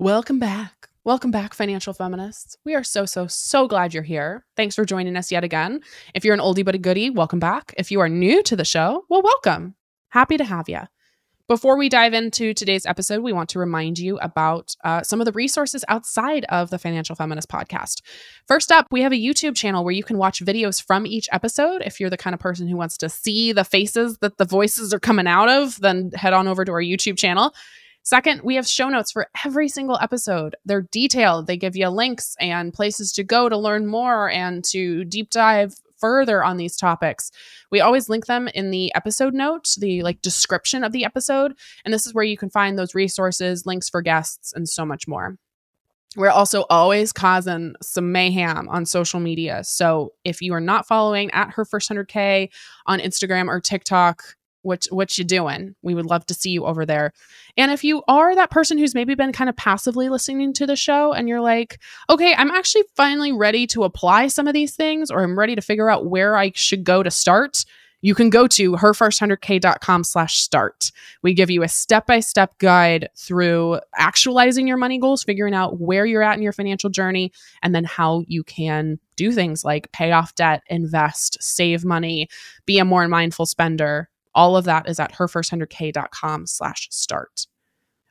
Welcome back. Welcome back, financial feminists. We are so, so, so glad you're here. Thanks for joining us yet again. If you're an oldie but a goodie, welcome back. If you are new to the show, well, welcome. Happy to have you. Before we dive into today's episode, we want to remind you about uh, some of the resources outside of the Financial Feminist podcast. First up, we have a YouTube channel where you can watch videos from each episode. If you're the kind of person who wants to see the faces that the voices are coming out of, then head on over to our YouTube channel. Second, we have show notes for every single episode. They're detailed. They give you links and places to go to learn more and to deep dive further on these topics. We always link them in the episode note, the like description of the episode, and this is where you can find those resources, links for guests and so much more. We're also always causing some mayhem on social media. So if you are not following at her first 100k on Instagram or TikTok, what what you doing? We would love to see you over there. And if you are that person who's maybe been kind of passively listening to the show and you're like okay i'm actually finally ready to apply some of these things or i'm ready to figure out where i should go to start you can go to herfirst100k.com slash start. We give you a step-by-step guide through actualizing your money goals figuring out where you're at in your financial journey and then how you can do things like pay off debt invest save money be a more mindful spender all of that is at herfirst100k.com slash start.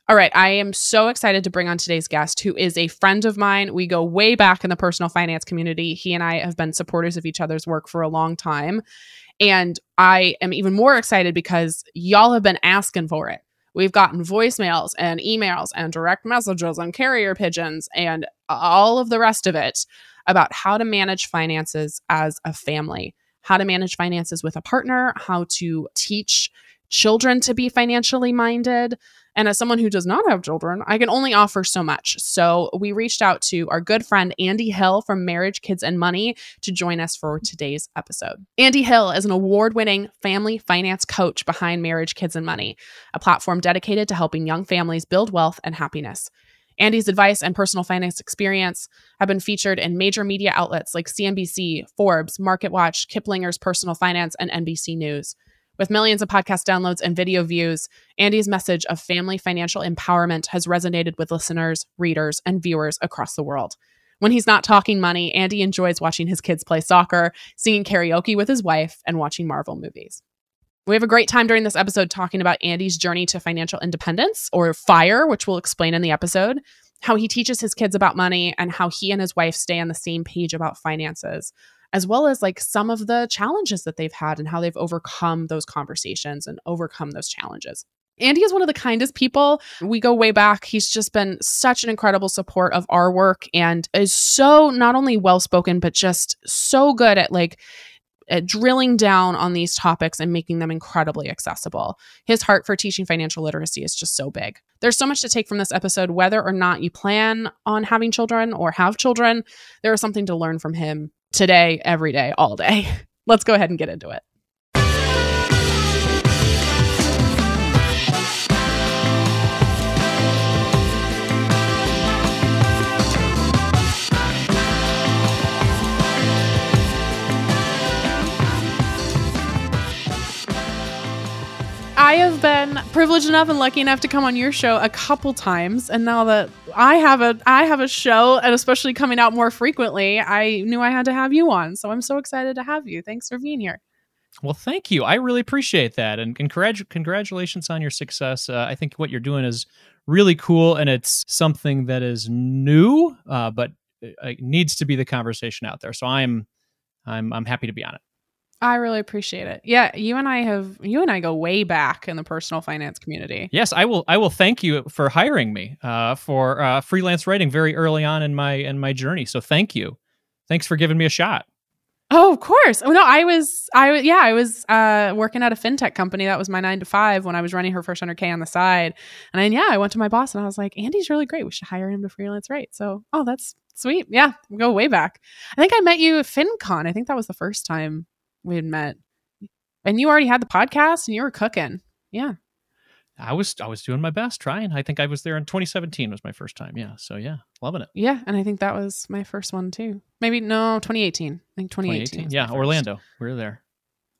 All right, I am so excited to bring on today's guest, who is a friend of mine. We go way back in the personal finance community. He and I have been supporters of each other's work for a long time. And I am even more excited because y'all have been asking for it. We've gotten voicemails and emails and direct messages and carrier pigeons and all of the rest of it about how to manage finances as a family how to manage finances with a partner, how to teach children to be financially minded. And as someone who does not have children, I can only offer so much. So we reached out to our good friend Andy Hill from Marriage, Kids, and Money to join us for today's episode. Andy Hill is an award winning family finance coach behind Marriage, Kids, and Money, a platform dedicated to helping young families build wealth and happiness. Andy's advice and personal finance experience have been featured in major media outlets like CNBC, Forbes, MarketWatch, Kiplinger's Personal Finance, and NBC News. With millions of podcast downloads and video views, Andy's message of family financial empowerment has resonated with listeners, readers, and viewers across the world. When he's not talking money, Andy enjoys watching his kids play soccer, singing karaoke with his wife, and watching Marvel movies. We have a great time during this episode talking about Andy's journey to financial independence or FIRE, which we'll explain in the episode, how he teaches his kids about money, and how he and his wife stay on the same page about finances, as well as like some of the challenges that they've had and how they've overcome those conversations and overcome those challenges. Andy is one of the kindest people. We go way back. He's just been such an incredible support of our work and is so not only well spoken, but just so good at like uh, drilling down on these topics and making them incredibly accessible. His heart for teaching financial literacy is just so big. There's so much to take from this episode, whether or not you plan on having children or have children. There is something to learn from him today, every day, all day. Let's go ahead and get into it. I have been privileged enough and lucky enough to come on your show a couple times, and now that I have a I have a show, and especially coming out more frequently, I knew I had to have you on. So I'm so excited to have you. Thanks for being here. Well, thank you. I really appreciate that, and congratu- congratulations on your success. Uh, I think what you're doing is really cool, and it's something that is new, uh, but it needs to be the conversation out there. So I'm I'm I'm happy to be on it. I really appreciate it. Yeah, you and I have you and I go way back in the personal finance community. Yes, I will. I will thank you for hiring me uh, for uh, freelance writing very early on in my in my journey. So thank you. Thanks for giving me a shot. Oh, of course. Oh no, I was I was yeah, I was uh, working at a fintech company. That was my nine to five when I was running her first hundred K on the side. And then yeah, I went to my boss and I was like, Andy's really great. We should hire him to freelance write. So oh that's sweet. Yeah, we go way back. I think I met you at FinCon. I think that was the first time we had met. And you already had the podcast and you were cooking. Yeah. I was I was doing my best trying. I think I was there in 2017 was my first time. Yeah. So yeah, loving it. Yeah, and I think that was my first one too. Maybe no, 2018. I think 2018. 2018. Yeah, Orlando. we're there.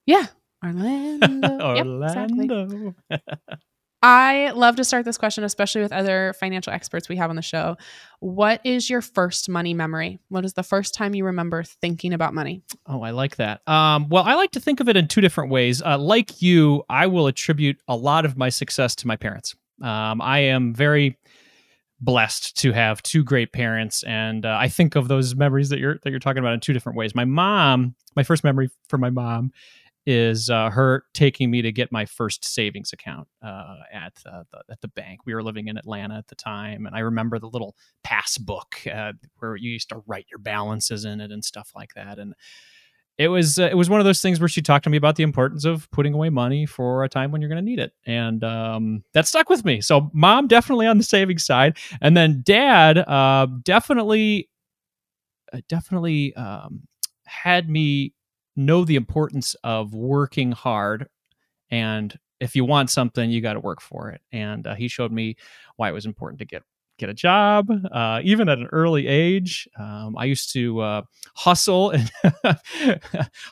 Yeah. Orlando. Orlando. Yep, exactly. I love to start this question, especially with other financial experts we have on the show. What is your first money memory? What is the first time you remember thinking about money? Oh, I like that. Um, well, I like to think of it in two different ways. Uh, like you, I will attribute a lot of my success to my parents. Um, I am very blessed to have two great parents, and uh, I think of those memories that you're that you're talking about in two different ways. My mom, my first memory for my mom is uh, her taking me to get my first savings account uh, at uh, the, at the bank. We were living in Atlanta at the time, and I remember the little passbook uh, where you used to write your balances in it and stuff like that. And it was uh, it was one of those things where she talked to me about the importance of putting away money for a time when you're going to need it, and um, that stuck with me. So, mom definitely on the savings side, and then dad definitely definitely um, had me know the importance of working hard and if you want something you got to work for it. And uh, he showed me why it was important to get get a job uh, even at an early age. Um, i used to uh, hustle and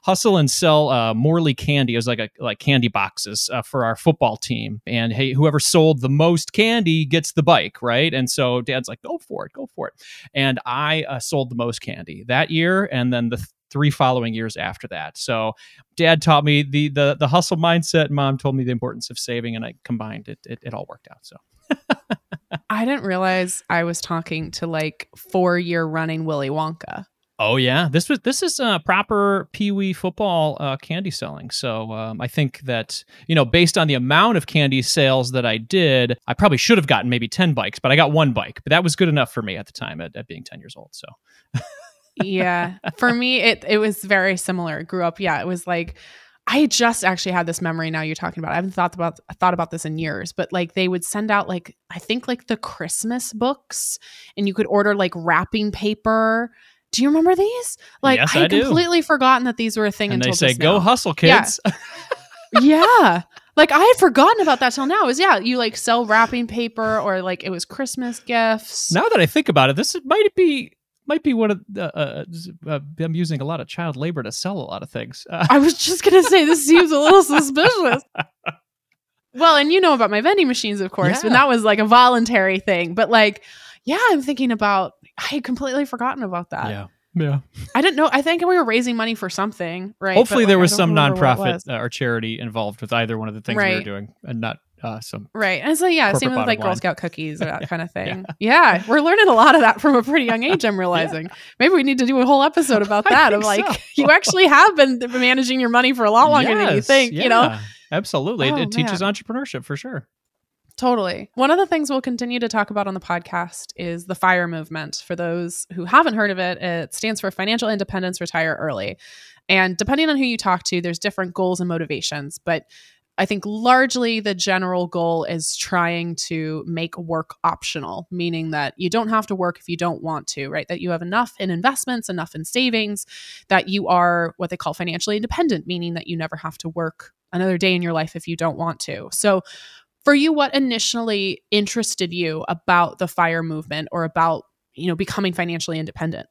hustle and sell uh, morley candy. It was like a like candy boxes uh, for our football team. And hey whoever sold the most candy gets the bike right? And so dad's like go for it go for it. And i uh, sold the most candy that year and then the three following years after that. So dad taught me the the the hustle mindset, mom told me the importance of saving and I combined it it, it all worked out. So I didn't realize I was talking to like 4 year running Willy Wonka. Oh yeah, this was this is uh, proper Pee Wee football uh, candy selling. So um, I think that you know, based on the amount of candy sales that I did, I probably should have gotten maybe ten bikes, but I got one bike. But that was good enough for me at the time at, at being ten years old. So yeah. For me, it it was very similar. Grew up, yeah. It was like I just actually had this memory now you're talking about. I haven't thought about thought about this in years, but like they would send out like I think like the Christmas books and you could order like wrapping paper. Do you remember these? Like yes, I had I completely forgotten that these were a thing and until they say go now. hustle kids. Yeah. yeah. Like I had forgotten about that till now. Is yeah, you like sell wrapping paper or like it was Christmas gifts. now that I think about it, this might be might be one of the uh, uh, them using a lot of child labor to sell a lot of things. Uh, I was just gonna say this seems a little suspicious. Well, and you know about my vending machines, of course, Yeah. but that was like a voluntary thing. But like, yeah, I'm thinking about. I had completely forgotten about that. yeah, yeah. I didn't know. I think we were raising money for something, right? Hopefully, But, there like, I was some nonprofit was. uh, or charity involved with either one of the things we were doing, and not uh, Uh, some. Right. And so yeah, same with like Girl. Scout cookies or that kind of thing. yeah. We're learning a lot of that from a pretty young age, I'm realizing. Maybe we need to do a whole episode about that of like so. you actually have been managing your money for a lot longer than you Yes, think, you know? absolutely. It- Oh, it teaches entrepreneurship for sure. Totally. One of the things we'll continue to talk about on the podcast is the FIRE movement. For those who haven't heard of it, it stands for Financial Independence Retire Early. And depending on who you talk to, there's different goals and motivations. But I think largely the general goal is trying to make work optional, meaning that you don't have to work if you don't want to, right? That you have enough in investments, enough in savings, that you are what they call financially independent, meaning that you never have to work another day in your life if you don't want to. So, for you, what initially interested you about the FIRE movement or about you know becoming financially independent?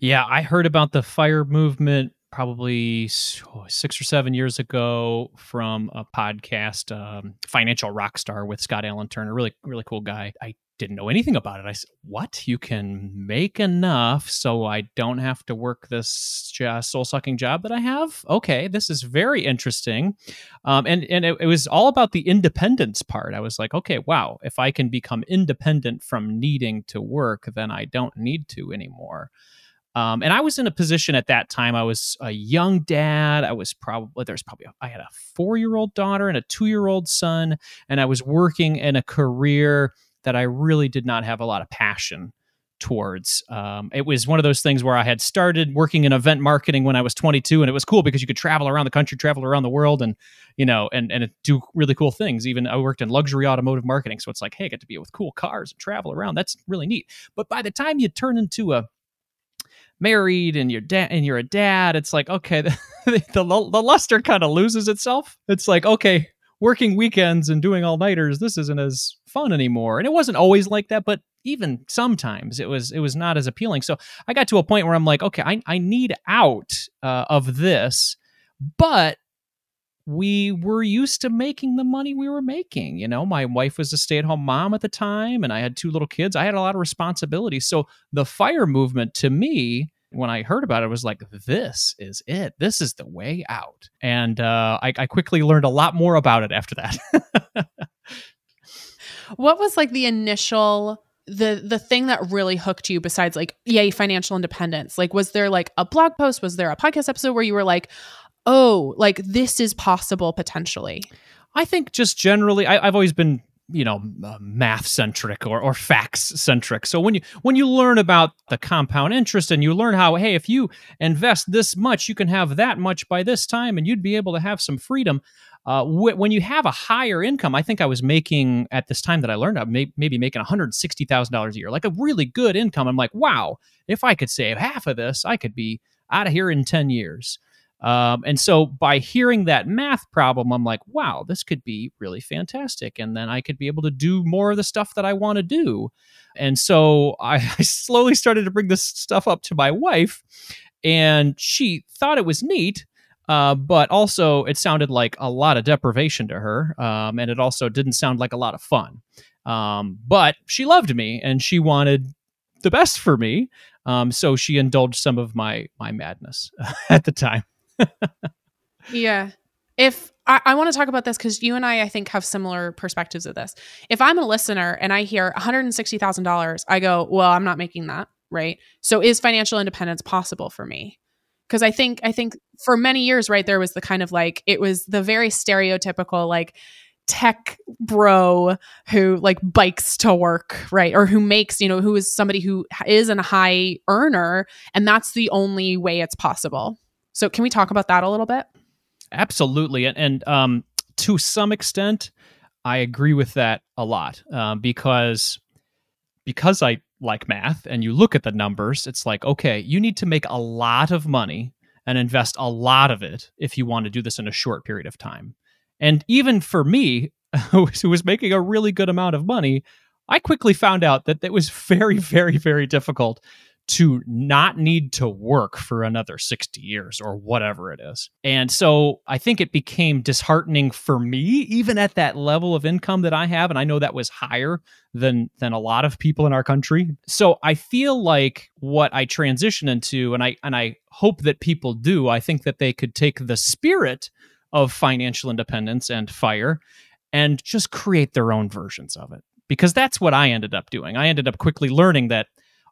Yeah, I heard about the fire movement probably oh, six or seven years ago from a podcast, um, Financial Rockstar with Scott Alan Turner. Really, really cool guy. I didn't know anything about it. I said, "What? You can make enough so I don't have to work this soul sucking job that I have? Okay, this is very interesting." Um, and and it, it was all about the independence part. I was like, "Okay, wow! If I can become independent from needing to work, then I don't need to anymore." Um, and I was in a position at that time. I was a young dad. I was probably there's probably I had a four year old daughter and a two year old son, and I was working in a career that I really did not have a lot of passion towards. Um, it was one of those things where I had started working in event marketing when I was 22, and it was cool because you could travel around the country, travel around the world, and you know, and and do really cool things. Even I worked in luxury automotive marketing, so it's like, hey, I get to be with cool cars and travel around. That's really neat. But by the time you turn into a married and you're dad and you're a dad it's like okay the, the, the luster kind of loses itself. It's like okay working weekends and doing all nighters this isn't as fun anymore. And it wasn't always like that but even sometimes it was it was not as appealing. So i got to a point where i'm like okay i, I need out uh, of this but we were used to making the money we were making. You know, my wife was a stay at home mom at the time, and I had two little kids. I had a lot of responsibility. So the fire movement to me, when I heard about it, was like, this is it. This is the way out. And uh, I, I quickly learned a lot more about it after that. what was like the initial the the thing that really hooked you besides like yay financial independence like was there like a blog post was there a podcast episode where you were like oh, like this is possible potentially? I think just generally, I, have always been you know uh, math centric or, or facts centric so when you when you learn about the compound interest and you learn how hey if you invest this much you can have that much by this time and you'd be able to have some freedom uh, wh- when you have a higher income i think i was making at this time that i learned i'm may- maybe making $160000 a year like a really good income. I'm like wow if i could save half of this i could be out of here in 10 years um, and so by hearing that math problem, I'm like, wow, this could be really fantastic. And then I could be able to do more of the stuff that I want to do. And so I, I slowly started to bring this stuff up to my wife, and she thought it was neat. Uh, but also, it sounded like a lot of deprivation to her. Um, and it also didn't sound like a lot of fun. Um, but she loved me and she wanted the best for me. Um, so she indulged some of my my madness at the time yeah. If I, I want to talk about this because you and I, I think, have similar perspectives of this. If I'm a listener and I hear $160,000, I go, well, I'm not making that. Right. So is financial independence possible for me? Because I think, I think for many years, right, there was the kind of like, it was the very stereotypical, like, tech bro who like bikes to work, right? Or who makes, you know, who is somebody who is a high earner and that's the only way it's possible. So can we talk about that a little bit? Absolutely. And, and um, to some extent, I agree with that a lot um, because because I like math and you look at the numbers, it's like, okay, you need to make a lot of money and invest a lot of it if you want to do this in a short period of time. And even for me, who was making a really good amount of money, I quickly found out that it was very, very, very difficult to not need to work for another 60 years or whatever it is. And so I think it became disheartening for me even at that level of income that I have and I know that was higher than than a lot of people in our country. So I feel like what I transition into and I and I hope that people do, I think that they could take the spirit of financial independence and fire and just create their own versions of it. Because that's what I ended up doing. I ended up quickly learning that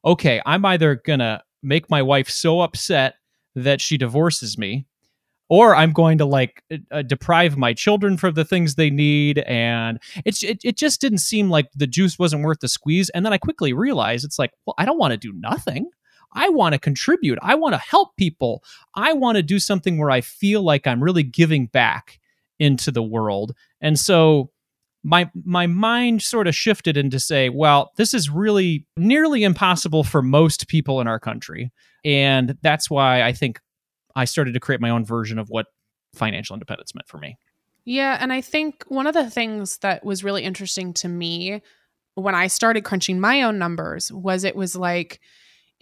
okay, I'm either going to make my wife so upset that she divorces me or I'm going to like uh, deprive my children from the things they need. And it's it, it just didn't seem like the juice wasn't worth the squeeze. And then I quickly realized it's like, well, I don't want to do nothing. I want to contribute. I want to help people. I want to do something where I feel like I'm really giving back into the world. And so my my mind sort of shifted into say, well, this is really nearly impossible for most people in our country, and that's why I think I started to create my own version of what financial independence meant for me. Yeah, and I think one of the things that was really interesting to me when I started crunching my own numbers was it was like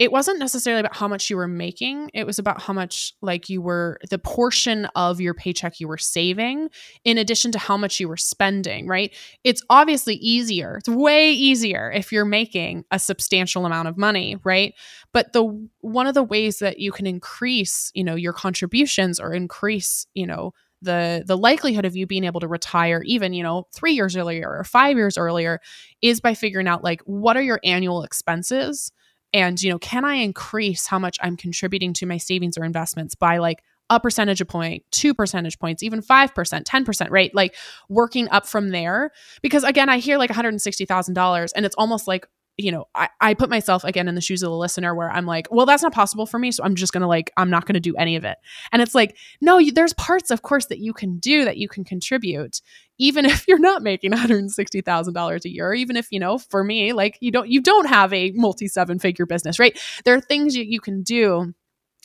it wasn't necessarily about how much you were making. It was about how much like you were the portion of your paycheck you were saving in addition to how much you were spending right? It's obviously easier. It's way easier if you're making a substantial amount of money right? But the one of the ways that you can increase you know your contributions or increase you know the the likelihood of you being able to retire even you know 3 years earlier or 5 years earlier is by figuring out like what are your annual expenses and you know can i increase how much i'm contributing to my savings or investments by like a percentage of point, two percentage points, even 5%, 10%, right? Like working up from there. Because again, I hear like $160,000 and it's almost like, you know, I, I put myself again in the shoes of the listener where I'm like, well, that's not possible for me. So I'm just going to like, I'm not going to do any of it. And it's like, no, you, there's parts, of course, that you can do that you can contribute, even if you're not making $160,000 a year, even if, you know, for me, like you don't, you don't have a multi seven figure business, right? There are things you, you can do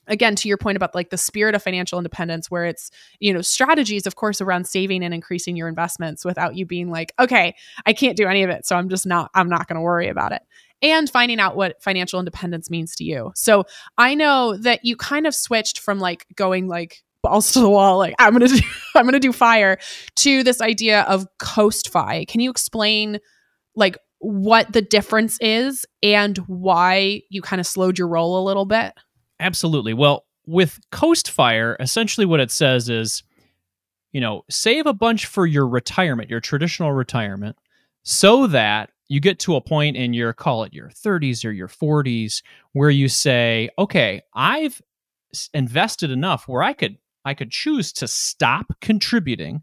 again to your point about like the spirit of financial independence where it's you know strategies of course around saving and increasing your investments without you being like okay i can't do any of it so i'm just not i'm not going to worry about it and finding out what financial independence means to you so i know that you kind of switched from like going like balls to the wall like i'm gonna do i'm gonna do fire to this idea of coast fi can you explain like what the difference is and why you kind of slowed your roll a little bit Absolutely. Well, with Coast Fire, essentially what it says is, you know, save a bunch for your retirement, your traditional retirement, so that you get to a point in your call it your 30s or your 40s where you say, okay, I've invested enough where I could I could choose to stop contributing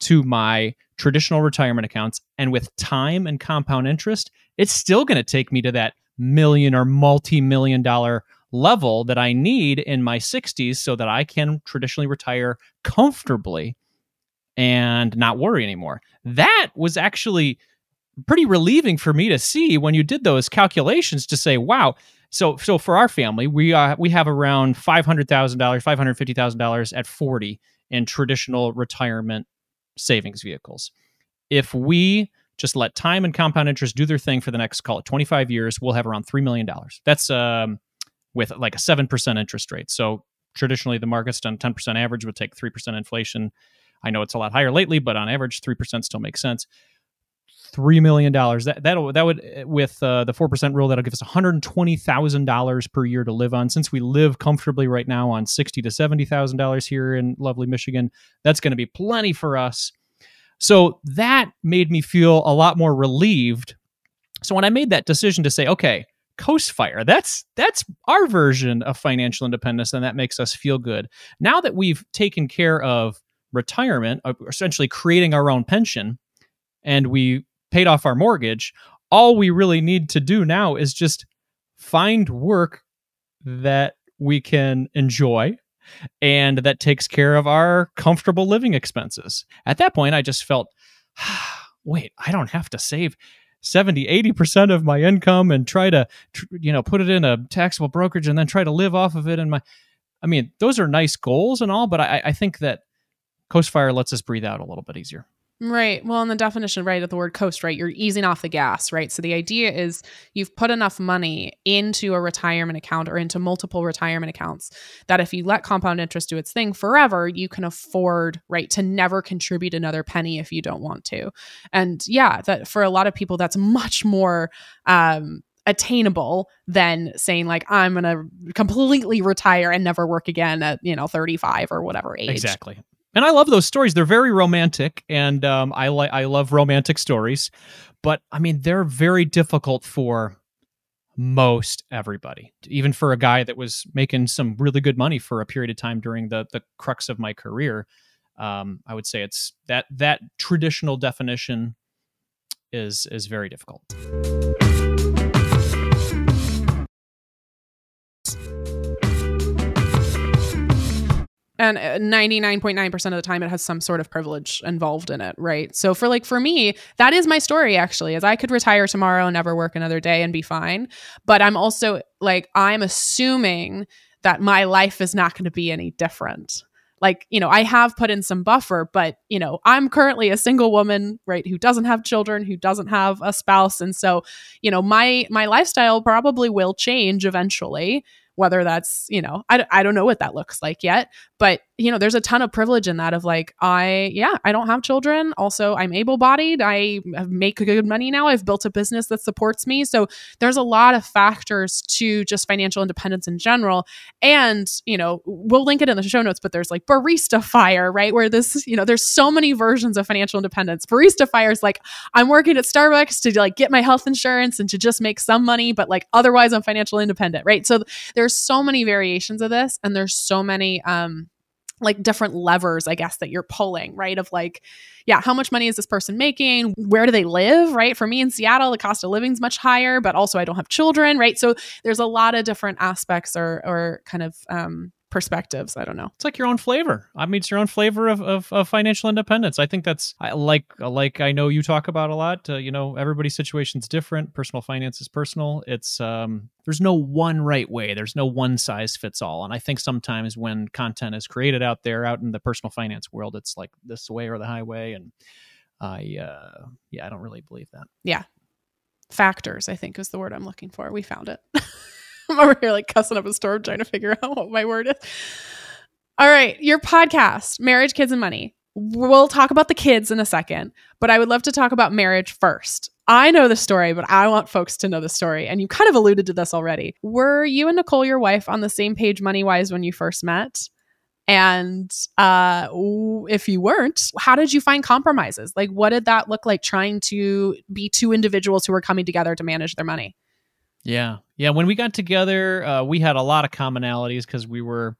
to my traditional retirement accounts and with time and compound interest, it's still going to take me to that million or multi-million dollar level that I need in my 60s so that I can traditionally retire comfortably and not worry anymore. That was actually pretty relieving for me to see when you did those calculations to say, wow. So, so for our family, we uh, we have around five hundred thousand dollars, five hundred fifty thousand dollars at forty in traditional retirement savings vehicles. If we just let time and compound interest do their thing for the next call it twenty five years, we'll have around three million dollars. That's um, with like a seven percent interest rate. So traditionally, the market's done ten percent average would take three percent inflation. I know it's a lot higher lately, but on average, three percent still makes sense three million dollars. That that that would with uh, the four percent rule that'll give us one hundred twenty thousand dollars per year to live on. Since we live comfortably right now on sixty to seventy thousand dollars here in lovely Michigan, that's going to be plenty for us. So that made me feel a lot more relieved. So when I made that decision to say, okay, Coast Fire, that's that's our version of financial independence, and that makes us feel good. Now that we've taken care of retirement, essentially creating our own pension, and we paid off our mortgage, all we really need to do now is just find work that we can enjoy and that takes care of our comfortable living expenses. At that point, I just felt, wait, I don't have to save 70, 80% of my income and try to, you know, put it in a taxable brokerage and then try to live off of it. And my, I mean, those are nice goals and all, but I, I think that Coast Fire lets us breathe out a little bit easier. Right. Well, in the definition, right, of the word coast, right, you're easing off the gas, right? So the idea is you've put enough money into a retirement account or into multiple retirement accounts that if you let compound interest do its thing forever, you can afford, right, to never contribute another penny if you don't want to. And yeah, that for a lot of people, that's much more um attainable than saying like i'm going to completely retire and never work again at you know 35 or whatever age exactly and I love those stories. They're very romantic, and um, I like I love romantic stories, but I mean they're very difficult for most everybody. Even for a guy that was making some really good money for a period of time during the the crux of my career, um, I would say it's that that traditional definition is is very difficult. And uh, 99.9% of the time it has some sort of privilege involved in it right? So for like for me that is my story actually is i could retire tomorrow and never work another day and be fine. But i'm also like i'm assuming that my life is not going to be any different. Like you know i have put in some buffer but you know i'm currently a single woman right who doesn't have children who doesn't have a spouse. And so you know my my lifestyle probably will change eventually whether that's you know I, I don't know what that looks like yet but you know there's a ton of privilege in that of like i yeah i don't have children. Also i'm able-bodied. I make good money now. I've built a business that supports me. So there's a lot of factors to just financial independence in general. And you know we'll link it in the show notes but there's like barista fire right? Where this you know there's so many versions of financial independence. Barista fire is like i'm working at starbucks to like get my health insurance and to just make some money but like otherwise i'm financial independent right? So there's so many variations of this and there's so many um like different levers i guess that you're pulling right? Of like yeah how much money is this person making? Where do they live right? For me in seattle the cost of living is much higher but also i don't have children right? So there's a lot of different aspects or or kind of um perspectives. I don't know. It's like your own flavor. I mean it's your own flavor of, of, of financial independence. I think that's I, like like i know you talk about a lot uh, you know everybody's situation's different. Personal finance is personal. It's um there's no one right way. There's no one size fits all. And i think sometimes when content is created out there out in the personal finance world it's like this way or the highway. And i uh yeah i don't really believe that. Yeah. Factors i think is the word i'm looking for. We found it I'm over here like cussing up a storm trying to figure out what my word is. All right, your podcast, Marriage, Kids, and Money. We'll talk about the kids in a second, but I would love to talk about marriage first. I know the story, but I want folks to know the story. And you kind of alluded to this already. Were you and Nicole, your wife, on the same page money wise when you first met? And uh, if you weren't, how did you find compromises? Like, what did that look like trying to be two individuals who were coming together to manage their money? Yeah. Yeah. When we got together, uh, we had a lot of commonalities because we were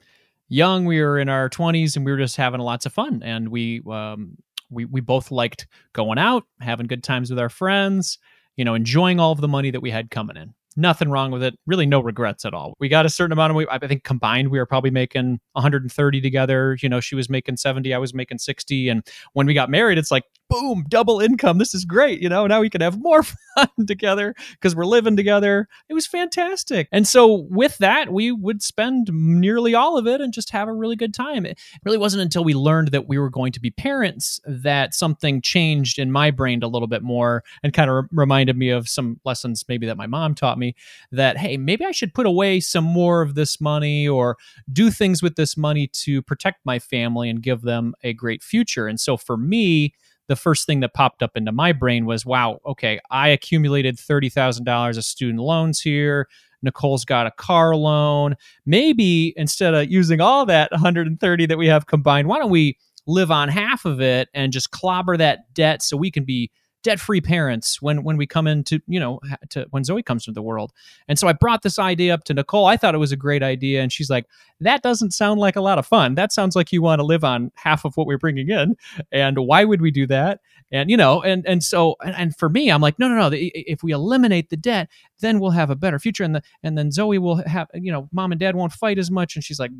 young, we were in our 20s, and we were just having lots of fun. And we, um, we, we both liked going out, having good times with our friends, you know, enjoying all of the money that we had coming in nothing wrong with it. Really, no regrets at all. We got a certain amount of. I think combined, we were probably making 130 together. You know, she was making 70, I was making 60, and when we got married, it's like boom, double income. This is great. You know, now we can have more fun together because we're living together. It was fantastic. And so with that, we would spend nearly all of it and just have a really good time. It really wasn't until we learned that we were going to be parents that something changed in my brain a little bit more and kind of reminded me of some lessons maybe that my mom taught me that, hey, maybe I should put away some more of this money or do things with this money to protect my family and give them a great future. And so for me, the first thing that popped up into my brain was, wow, okay, I accumulated $30,000 of student loans here. Nicole's got a car loan. Maybe instead of using all that 130 that we have combined, why don't we live on half of it and just clobber that debt so we can be debt free parents when when we come into you know to when Zoe comes into the world. And so I brought this idea up to Nicole. I thought it was a great idea, and she's like, "That doesn't sound like a lot of fun. That sounds like you want to live on half of what we're bringing in, and why would we do that?" And you know, and and so and, and for me, I'm like, no, no, no. If we eliminate the debt, then we'll have a better future, and the and then Zoe will have you know, mom and dad won't fight as much. And she's like,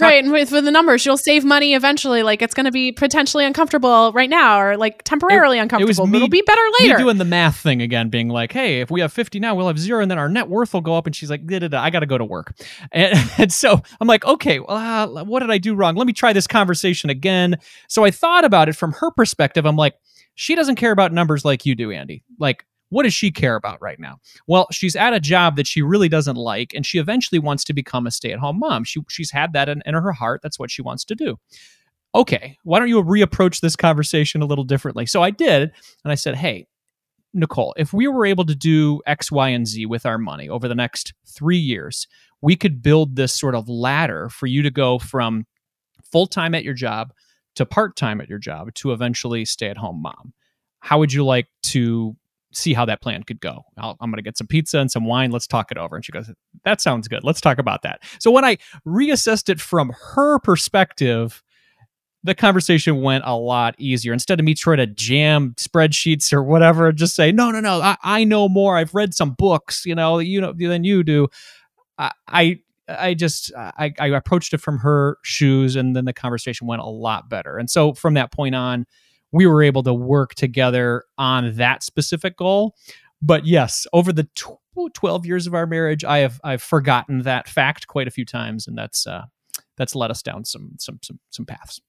right, and with, with the numbers, she'll save money eventually. Like it's going to be potentially uncomfortable right now, or like temporarily it, uncomfortable. It was me, it'll be better later. Doing the math thing again, being like, hey, if we have 50 now, we'll have zero, and then our net worth will go up. And she's like, I got to go to work, and, and so I'm like, okay, well, uh, what did I do wrong? Let me try this conversation again. So I thought about it from her perspective. I'm like she doesn't care about numbers like you do, Andy. Like, what does she care about right now? Well, she's at a job that she really doesn't like, and she eventually wants to become a stay at home mom. She, she's had that in, in her heart. That's what she wants to do. Okay, why don't you reapproach this conversation a little differently? So I did, and I said, hey, Nicole, if we were able to do X, Y, and Z with our money over the next three years, we could build this sort of ladder for you to go from full time at your job to part time at your job to eventually stay at home mom. How would you like to see how that plan could go? i am going to get some pizza and some wine. Let's talk it over. And she goes, That sounds good. Let's talk about that. So when I reassessed it from her perspective, the conversation went a lot easier. Instead of me trying to jam spreadsheets or whatever, just say, no, no, no, I, I know more. I've read some books, you know, you know, than you do. I, I I just I, I approached it from her shoes, and then the conversation went a lot better. And so from that point on, we were able to work together on that specific goal. But yes, over the tw- 12 years of our marriage, I have I've forgotten that fact quite a few times, and that's uh, that's led us down some some some some paths.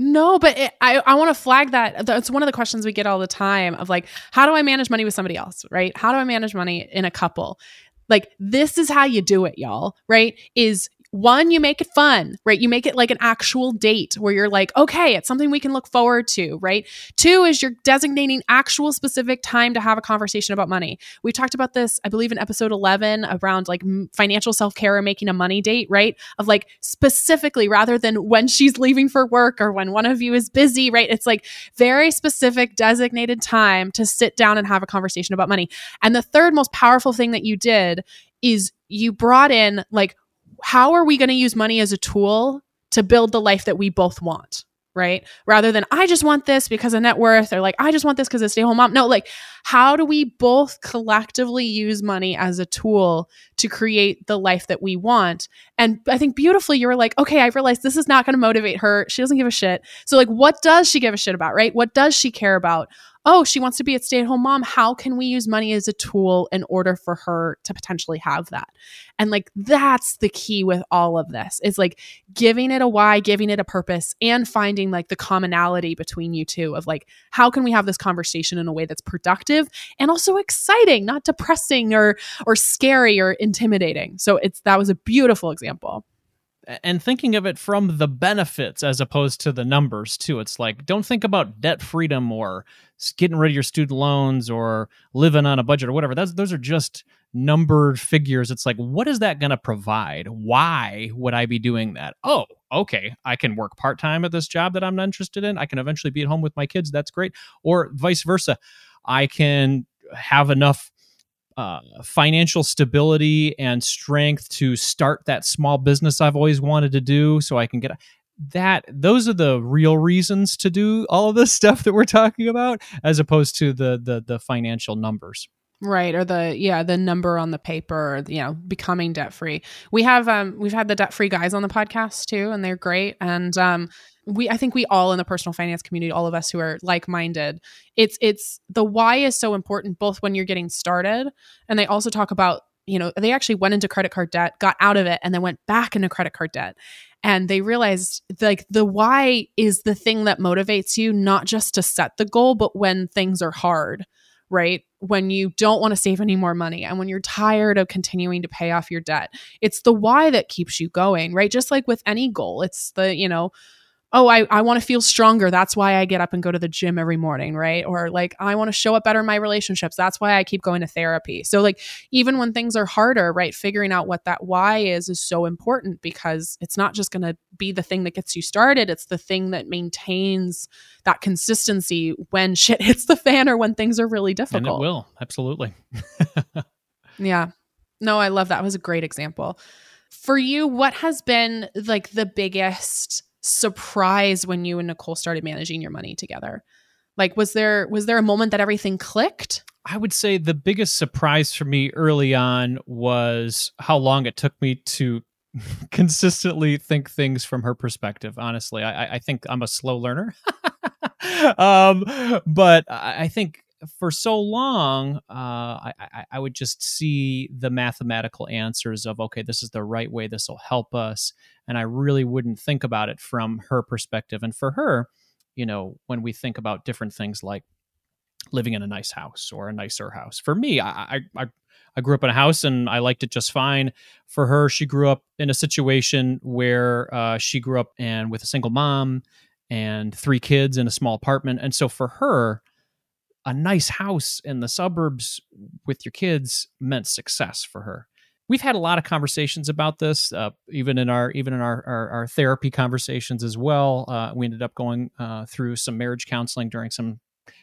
No, but it, I, I want to flag that. That's one of the questions we get all the time of like, how do I manage money with somebody else, right? How do I manage money in a couple? Like, this is how you do it, y'all, right? Is one, you make it fun, right? You make it like an actual date where you're like, okay, it's something we can look forward to, right? Two is you're designating actual specific time to have a conversation about money. We talked about this, I believe, in episode 11 around like financial self care and making a money date, right? Of like specifically rather than when she's leaving for work or when one of you is busy, right? It's like very specific designated time to sit down and have a conversation about money. And the third most powerful thing that you did is you brought in like how are we going to use money as a tool to build the life that we both want? Right. Rather than I just want this because of net worth or like I just want this because of stay home mom. No, like how do we both collectively use money as a tool to create the life that we want? And I think beautifully you were like, okay, I realized this is not going to motivate her. She doesn't give a shit. So, like, what does she give a shit about? Right. What does she care about? Oh, she wants to be a stay at home mom. How can we use money as a tool in order for her to potentially have that? And like, that's the key with all of this is like giving it a why, giving it a purpose, and finding like the commonality between you two of like, how can we have this conversation in a way that's productive and also exciting, not depressing or, or scary or intimidating. So it's, that was a beautiful example. And thinking of it from the benefits as opposed to the numbers too. It's like don't think about debt freedom or getting rid of your student loans or living on a budget or whatever. That's, those are just numbered figures. It's like what is that going to provide? Why would i be doing that? Oh okay i can work part-time at this job that i'm not interested in. I can eventually be at home with my kids. That's great. Or vice versa. I can have enough uh, financial stability and strength to start that small business I've always wanted to do so I can get that those are the real reasons to do all of this stuff that we're talking about as opposed to the the the financial numbers. Right or the yeah the number on the paper you know becoming debt free. We have um we've had the debt free guys on the podcast too and they're great and um we i think we all in the personal finance community all of us who are like-minded it's it's the why is so important both when you're getting started and they also talk about you know they actually went into credit card debt got out of it and then went back into credit card debt. And they realized like the why is the thing that motivates you not just to set the goal but when things are hard right? When you don't want to save any more money and when you're tired of continuing to pay off your debt. It's the why that keeps you going right? Just like with any goal it's the you know oh, I, I want to feel stronger. That's why I get up and go to the gym every morning, right? Or like, I want to show up better in my relationships. That's why I keep going to therapy. So, like, even when things are harder, right, figuring out what that why is is so important because it's not just going to be the thing that gets you started, it's the thing that maintains that consistency when shit hits the fan or when things are really difficult. And it will, absolutely. yeah. No, I love that. It was a great example. For you, what has been like the biggest surprise when you and Nicole started managing your money together? Like was there was there a moment that everything clicked? I would say the biggest surprise for me early on was how long it took me to consistently think things from her perspective. Honestly, I, I think I'm a slow learner, um, but I think for so long, uh, I, I, would just see the mathematical answers of, okay, this is the right way, this will help us. And I really wouldn't think about it from her perspective. And for her, you know, when we think about different things like living in a nice house or a nicer house, for me, I, I, I grew up in a house and I liked it just fine. For her, she grew up in a situation where uh, she grew up and with a single mom and three kids in a small apartment. And so for her, a nice house in the suburbs with your kids meant success for her. We've had a lot of conversations about this, uh, even in our even in our, our, our therapy conversations as well. Uh, we ended up going uh, through some marriage counseling during some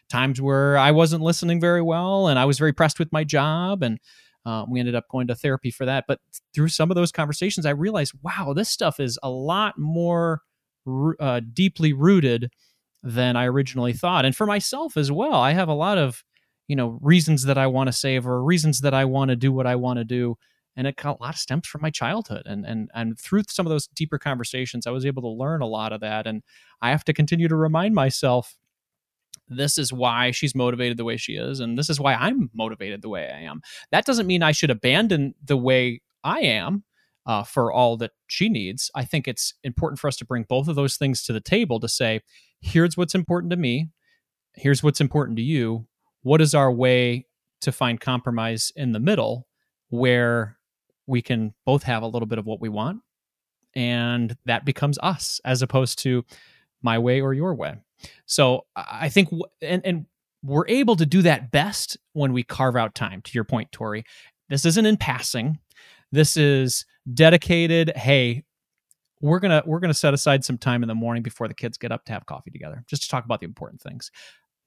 times where I wasn't listening very well, and I was very pressed with my job, and uh, we ended up going to therapy for that. But through some of those conversations, I realized, wow, this stuff is a lot more uh, deeply rooted than I originally thought. And for myself as well, I have a lot of, you know, reasons that I want to save or reasons that I want to do what I want to do. And it a lot of stems from my childhood. And and and through some of those deeper conversations, I was able to learn a lot of that. And I have to continue to remind myself this is why she's motivated the way she is, and this is why I'm motivated the way I am. That doesn't mean I should abandon the way I am. Uh, for all that she needs. I think it's important for us to bring both of those things to the table to say, here's what's important to me, here's what's important to you. What is our way to find compromise in the middle where we can both have a little bit of what we want and that becomes us as opposed to my way or your way. So I think, and, and we're able to do that best when we carve out time, to your point, Tori. This isn't in passing. This is dedicated. Hey, we're gonna we're gonna set aside some time in the morning before the kids get up to have coffee together just to talk about the important things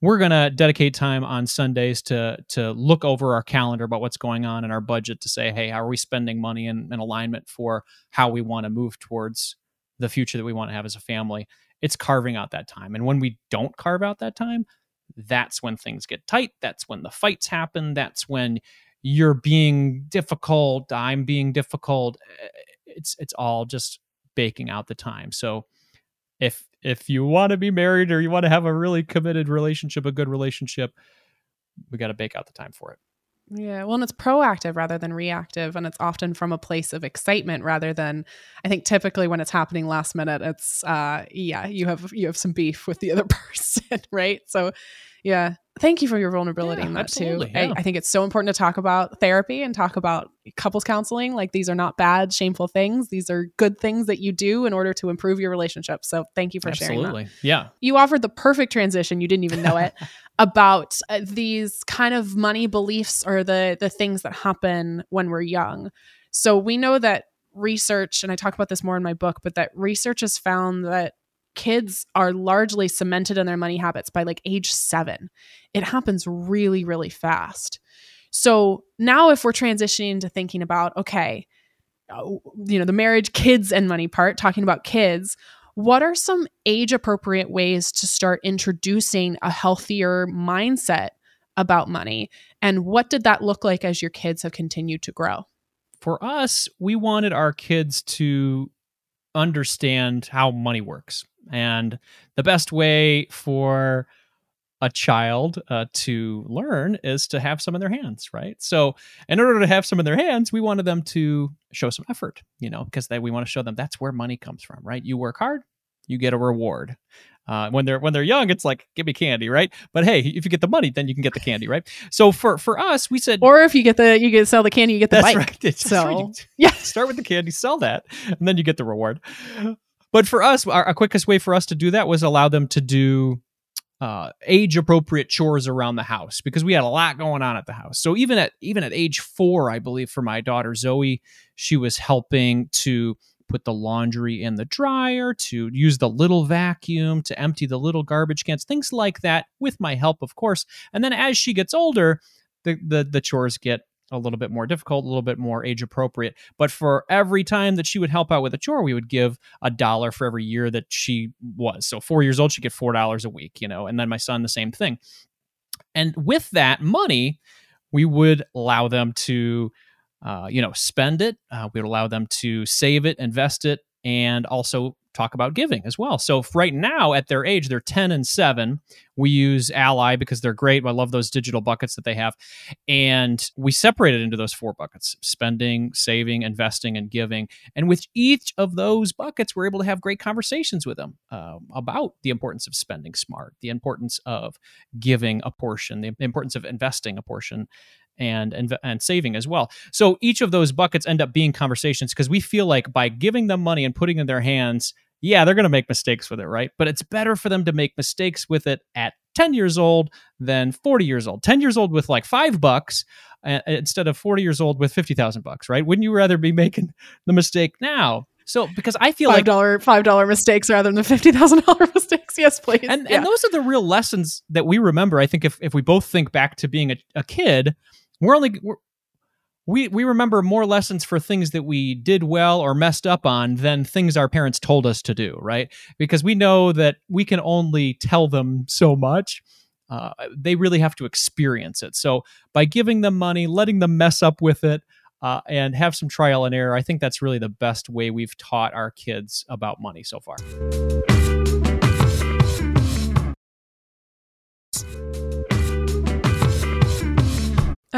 we're gonna dedicate time on sundays to to look over our calendar about what's going on in our budget to say hey how are we spending money in, in alignment for how we want to move towards the future that we want to have as a family it's carving out that time and when we don't carve out that time that's when things get tight that's when the fights happen that's when you're being difficult i'm being difficult it's it's all just baking out the time. So if if you want to be married or you want to have a really committed relationship, a good relationship, we got to bake out the time for it. Yeah, well, and it's proactive rather than reactive, and it's often from a place of excitement rather than. I think typically when it's happening last minute, it's uh, yeah, you have you have some beef with the other person, right? So Yeah. Thank you for your vulnerability Yeah, in that too. yeah. I, I think it's so important to talk about therapy and talk about couples counseling. Like these are not bad, shameful things. These are good things that you do in order to improve your relationship. So thank you for sharing that. Absolutely. Yeah. You offered the perfect transition. You didn't even know it about uh, these kind of money beliefs or the the things that happen when we're young. So we know that research, and I talk about this more in my book, but that research has found that kids are largely cemented in their money habits by like age seven. It happens really, really fast. So now, if we're transitioning to thinking about, okay, uh, you know, the marriage, kids, and money part, talking about kids, what are some age appropriate ways to start introducing a healthier mindset about money? And what did that look like as your kids have continued to grow? For us, we wanted our kids to understand how money works. And the best way for a child uh, to learn is to have some in their hands, right? So, in order to have some in their hands, we wanted them to show some effort, you know, because we want to show them that's where money comes from, right? You work hard, you get a reward. Uh, when they're when they're young, it's like give me candy, right? But hey, if you get the money, then you can get the candy, right? So for for us, we said Or if you get the you get sell the candy, you get the that's bike. right. That's So, right. Yeah. start with the candy, sell that, and then you get the reward. But for us, our, our quickest way for us to do that was allow them to do uh, age appropriate chores around the house because we had a lot going on at the house. So even at even at age four, I believe for my daughter Zoe, she was helping to put the laundry in the dryer, to use the little vacuum, to empty the little garbage cans, things like that, with my help, of course. And then as she gets older, the the, the chores get a little bit more difficult, a little bit more age appropriate. But for every time that she would help out with a chore, we would give a dollar for every year that she was. So four years old, she'd get four dollars a week, you know, and then my son the same thing. And with that money, we would allow them to, uh, you know, spend it. Uh, we would allow them to save it, invest it, and also talk about giving as well. So right now, at their age, they're ten and seven. We use Ally because they're great. I love those digital buckets that they have, and we separate it into those four buckets: spending, saving, investing, and giving. And with each of those buckets, we're able to have great conversations with them um, about the importance of spending smart, the importance of giving a portion, the importance of investing a portion, and and, and saving as well. So each of those buckets end up being conversations because we feel like by giving them money and putting it in their hands, yeah, they're going to make mistakes with it, right? But it's better for them to make mistakes with it at 10 years old than 40 years old. 10 years old with like 5 bucks uh, instead of 40 years old with 50,000 bucks, right? Wouldn't you rather be making the mistake now? So because I feel Five like dollar five dollar mistakes rather than the fifty thousand dollar mistakes. Yes, please. and Yeah. and those are the real lessons that we remember. I think if if we both think back to being a, a kid, we're only we're, we we remember more lessons for things that we did well or messed up on than things our parents told us to do, right? Because we know that we can only tell them so much. Uh, they really have to experience it. So by giving them money, letting them mess up with it, uh, and have some trial and error, I think that's really the best way we've taught our kids about money so far.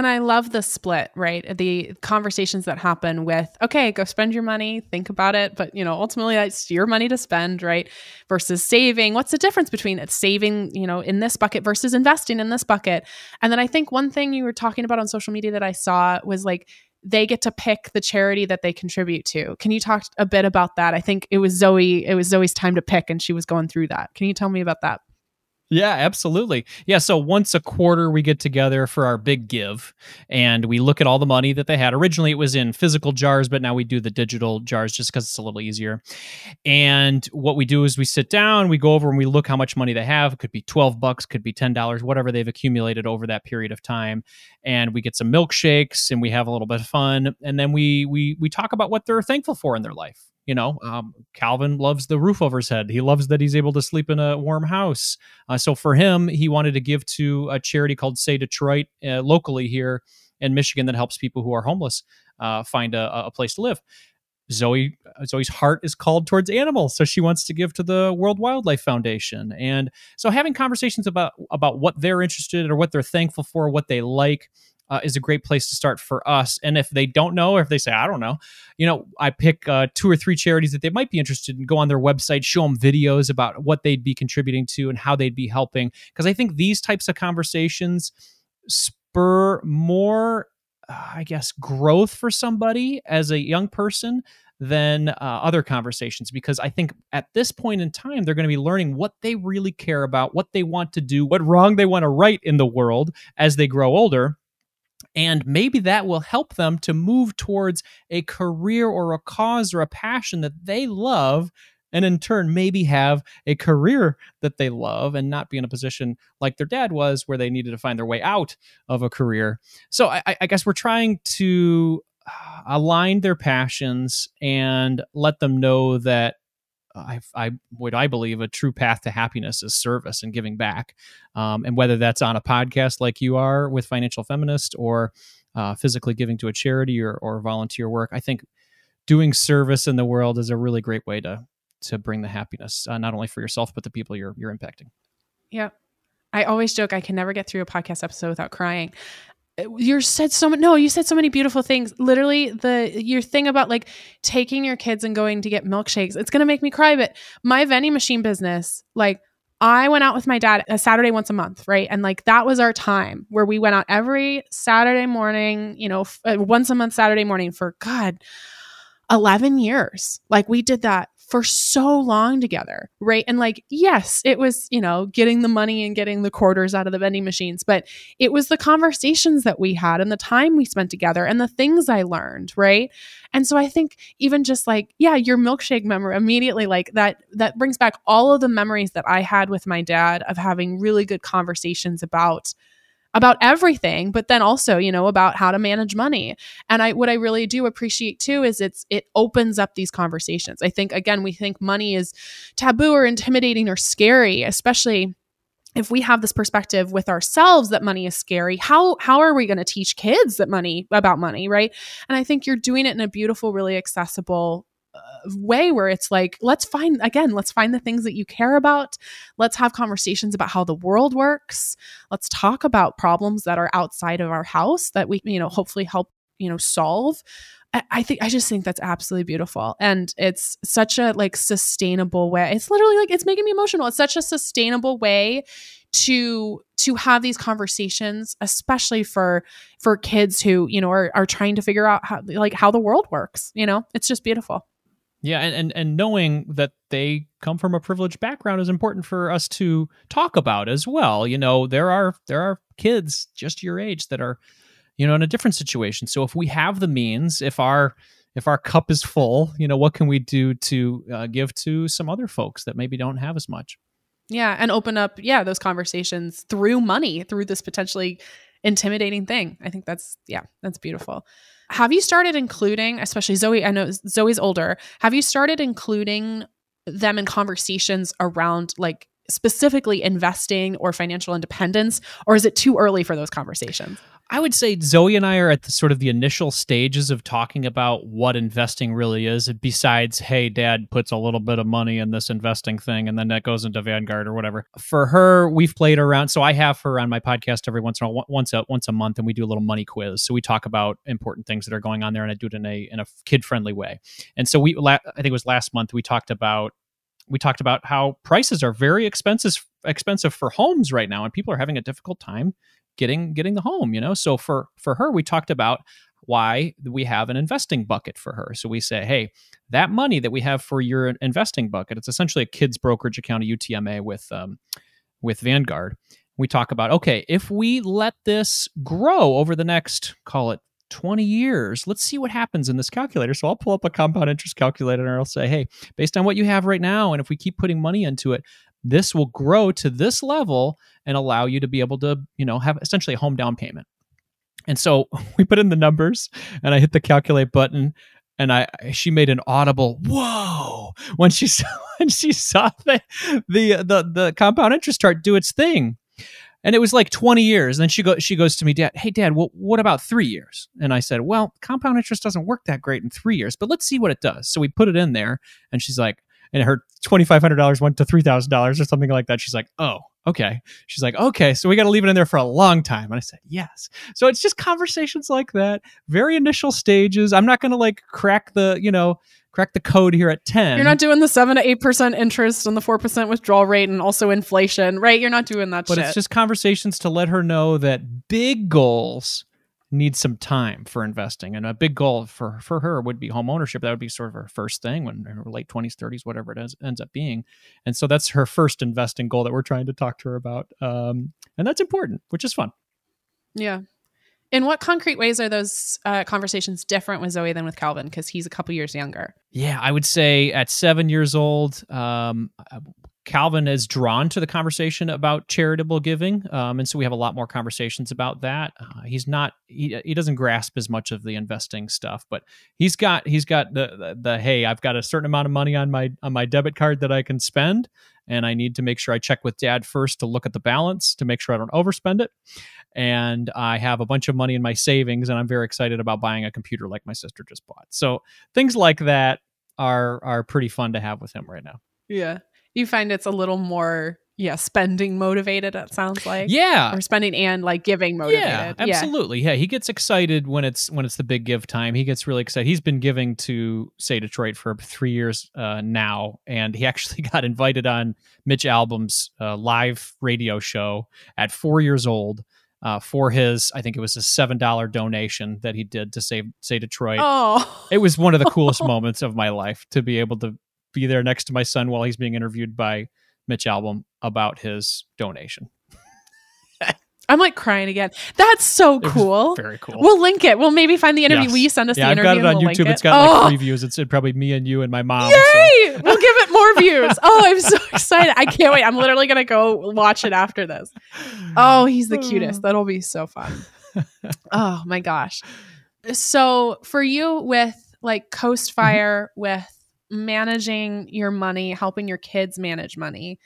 And I love the split, right? The conversations that happen with, okay, go spend your money, think about it, but you know, ultimately that's your money to spend, right? Versus saving. What's the difference between saving, you know, in this bucket versus investing in this bucket? And then I think one thing you were talking about on social media that I saw was like they get to pick the charity that they contribute to. Can you talk a bit about that? I think it was Zoe, it was Zoe's time to pick and she was going through that. Can you tell me about that? Yeah, absolutely. Yeah, so once a quarter we get together for our big give and we look at all the money that they had. Originally it was in physical jars, but now we do the digital jars just because it's a little easier. And what we do is we sit down, we go over and we look how much money they have. It could be 12 bucks, could be $10, whatever they've accumulated over that period of time. And we get some milkshakes and we have a little bit of fun. And then we we we talk about what they're thankful for in their life. You know, um, Calvin loves the roof over his head. He loves that he's able to sleep in a warm house. Uh, so for him, he wanted to give to a charity called Say Detroit uh, locally here in Michigan that helps people who are homeless uh, find a, a place to live. Zoe Zoe's heart is called towards animals, so she wants to give to the World Wildlife Foundation. And so having conversations about about what they're interested in or what they're thankful for, what they like, uh, is a great place to start for us. And if they don't know, or if they say, I don't know, you know, I pick uh, two or three charities that they might be interested in, go on their website, show them videos about what they'd be contributing to and how they'd be helping. Because I think these types of conversations spur more, uh, I guess, growth for somebody as a young person than uh, other conversations because I think at this point in time, they're going to be learning what they really care about, what they want to do, what wrong they want to right in the world as they grow older. And maybe that will help them to move towards a career or a cause or a passion that they love. And in turn, maybe have a career that they love and not be in a position like their dad was, where they needed to find their way out of a career. So I, I guess we're trying to uh, align their passions and let them know that I, I what I believe a true path to happiness is service and giving back, um, and whether that's on a podcast like you are with Financial Feminist or uh, physically giving to a charity or, or volunteer work, I think doing service in the world is a really great way to to bring the happiness uh, not only for yourself but the people you're you're impacting. Yeah, I always joke I can never get through a podcast episode without crying you said so no you said so many beautiful things. Literally the your thing about like taking your kids and going to get milkshakes it's gonna make me cry but my vending machine business like i went out with my dad a saturday once a month right? And like that was our time where we went out every saturday morning you know f- uh, once a month saturday morning for god 11 years. Like we did that for so long together, right? And like, yes, it was, you know, getting the money and getting the quarters out of the vending machines, but it was the conversations that we had and the time we spent together and the things I learned, right? And so I think even just like, yeah, your milkshake memory immediately like that that brings back all of the memories that I had with my dad of having really good conversations about about everything but then also you know about how to manage money. And i what i really do appreciate too is it's it opens up these conversations. I think again we think money is taboo or intimidating or scary especially if we have this perspective with ourselves that money is scary how how are we going to teach kids that money about money right? And i think you're doing it in a beautiful really accessible way where it's like let's find again let's find the things that you care about let's have conversations about how the world works let's talk about problems that are outside of our house that we you know hopefully help you know solve I, think I just think that's absolutely beautiful. And it's such a like sustainable way. It's literally like it's making me emotional. It's such a sustainable way to to have these conversations, especially for for kids who, you know, are are trying to figure out how like how the world works. You know, it's just beautiful. Yeah, and, and and knowing that they come from a privileged background is important for us to talk about as well. You know, there are there are kids just your age that are, you know, in a different situation. So if we have the means, if our if our cup is full, you know, what can we do to uh, give to some other folks that maybe don't have as much? Yeah, and open up, yeah, those conversations through money, through this potentially intimidating thing. I think that's yeah, that's beautiful. Have you started including, especially Zoe? I know Zoe's older. Have you started including them in conversations around like specifically investing or financial independence, or is it too early for those conversations? I would say Zoe and I are at the sort of the initial stages of talking about what investing really is. Besides, hey, dad puts a little bit of money in this investing thing and then that goes into Vanguard or whatever. For her, we've played around. So I have her on my podcast every once in a while, once a, once a month, and we do a little money quiz. So we talk about important things that are going on there and I do it in a, in a kid friendly way. And so we, I think it was last month, we talked about we talked about how prices are very expensive expensive for homes right now and people are having a difficult time getting getting the home you know? So for for her we talked about why we have an investing bucket for her. So we say hey that money that we have for your investing bucket it's essentially a kids brokerage account a utma with um, with vanguard. We talk about okay if we let this grow over the next call it 20 years let's see what happens in this calculator. So i'll pull up a compound interest calculator and i'll say hey based on what you have right now and if we keep putting money into it this will grow to this level and allow you to be able to, you know, have essentially a home down payment. And so we put in the numbers and I hit the calculate button and I she made an audible whoa when she saw when she saw the the the, the compound interest chart do its thing. And it was like 20 years. And then she go she goes to me, Dad, hey dad, well, what about three years? And I said, Well, compound interest doesn't work that great in three years, but let's see what it does. So we put it in there and she's like, and her $2,500 went to $3,000 or something like that. She's like, oh, okay. She's like, okay, so we got to leave it in there for a long time. And I said, yes. So it's just conversations like that, very initial stages. I'm not going to like crack the, you know, crack the code here at 10. You're not doing the 7 to 8% interest and the 4% withdrawal rate and also inflation, right? You're not doing that but shit. it's just conversations to let her know that big goals need some time for investing and a big goal for for her would be home ownership. That would be sort of her first thing when her late 20s 30s whatever it is, ends up being. And so that's her first investing goal that we're trying to talk to her about um, and that's important which is fun. Yeah in what concrete ways are those uh, conversations different with zoe than with calvin? Because he's a couple years younger. Yeah i would say at seven years old um, Calvin is drawn to the conversation about charitable giving, um, and so we have a lot more conversations about that. Uh, he's not he, he doesn't grasp as much of the investing stuff, but he's got he's got the, the, the hey I've got a certain amount of money on my on my debit card that I can spend, and I need to make sure I check with Dad first to look at the balance to make sure I don't overspend it. And I have a bunch of money in my savings, and I'm very excited about buying a computer like my sister just bought. So things like that are are pretty fun to have with him right now. Yeah you find it's a little more yeah spending motivated it sounds like. Yeah. Or spending and like giving motivated. Yeah. absolutely. Yeah. yeah he gets excited when it's when it's the big give time. He gets really excited. He's been giving to say detroit for three years uh, now and he actually got invited on Mitch Albom's uh, live radio show at four years old uh, for his, I think it was a seven dollar donation that he did to save say Detroit. Oh, it was one of the coolest moments of my life to be able to be there next to my son while he's being interviewed by Mitch Albom about his donation. I'm like crying again. That's so cool. Very cool. We'll link it. We'll maybe find the interview. Yes. Will you send us yeah, the I've interview? got it on we'll YouTube. It? It's got oh. like previews. It's probably me and you and my mom. Yay! So. we'll give it more views. Oh, I'm so excited. I can't wait. I'm literally gonna go watch it after this. Oh, he's the cutest. That'll be so fun. oh my gosh. So for you with like Coast Fire, mm-hmm. with managing your money, helping your kids manage money.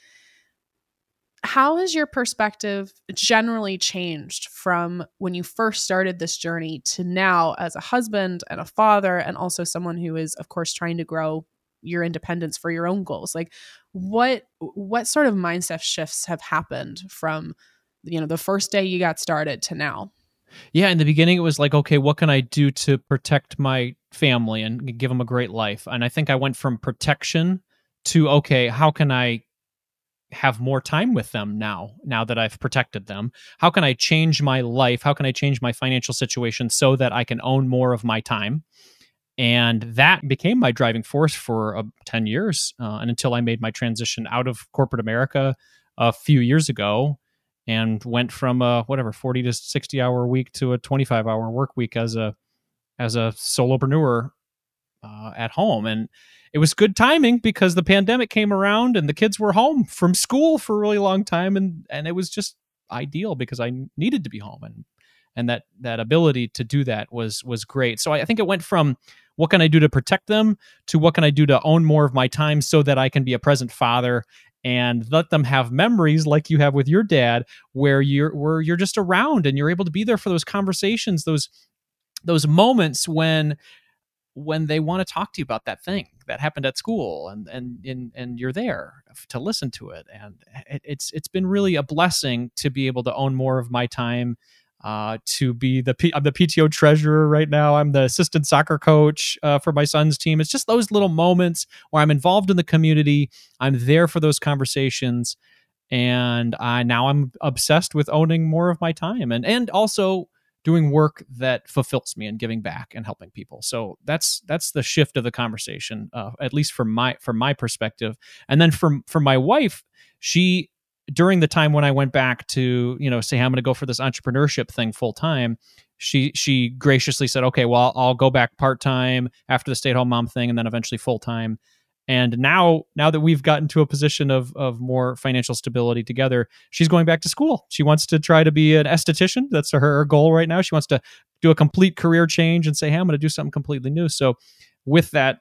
How has your perspective generally changed from when you first started this journey to now as a husband and a father, and also someone who is, of course, trying to grow your independence for your own goals? Like, what what sort of mindset shifts have happened from you know the first day you got started to now? Yeah, in the beginning, it was like, okay, what can I do to protect my family and give them a great life? And I think I went from protection to, okay, how can I have more time with them now, now that I've protected them? How can I change my life? How can I change my financial situation so that I can own more of my time? And that became my driving force for uh, 10 years uh, and until I made my transition out of corporate America a few years ago and went from a whatever 40 to 60 hour week to a 25 hour work week as a as a solopreneur uh, at home. And it was good timing because the pandemic came around and the kids were home from school for a really long time. And and it was just ideal because I needed to be home and and that that ability to do that was was great. So I, I think it went from what can I do to protect them? To what can I do to own more of my time so that I can be a present father and let them have memories like you have with your dad where you're where you're just around and you're able to be there for those conversations those those moments when when they want to talk to you about that thing that happened at school and and and, and you're there to listen to it. And it, it's it's been really a blessing to be able to own more of my time uh, to be the P- I'm the PTO treasurer right now. I'm the assistant soccer coach uh, for my son's team. It's just those little moments where I'm involved in the community. I'm there for those conversations, and I now I'm obsessed with owning more of my time and and also doing work that fulfills me and giving back and helping people. So that's that's the shift of the conversation, uh, at least from my from my perspective. And then from from my wife, she during the time when I went back to, you know, say I'm going to go for this entrepreneurship thing full time, she she graciously said, "Okay, well, I'll go back part time after the stay at home mom thing, and then eventually full time." And now, now that we've gotten to a position of of more financial stability together, she's going back to school. She wants to try to be an esthetician. That's her, her goal right now. She wants to do a complete career change and say, "Hey, I'm going to do something completely new." So, with that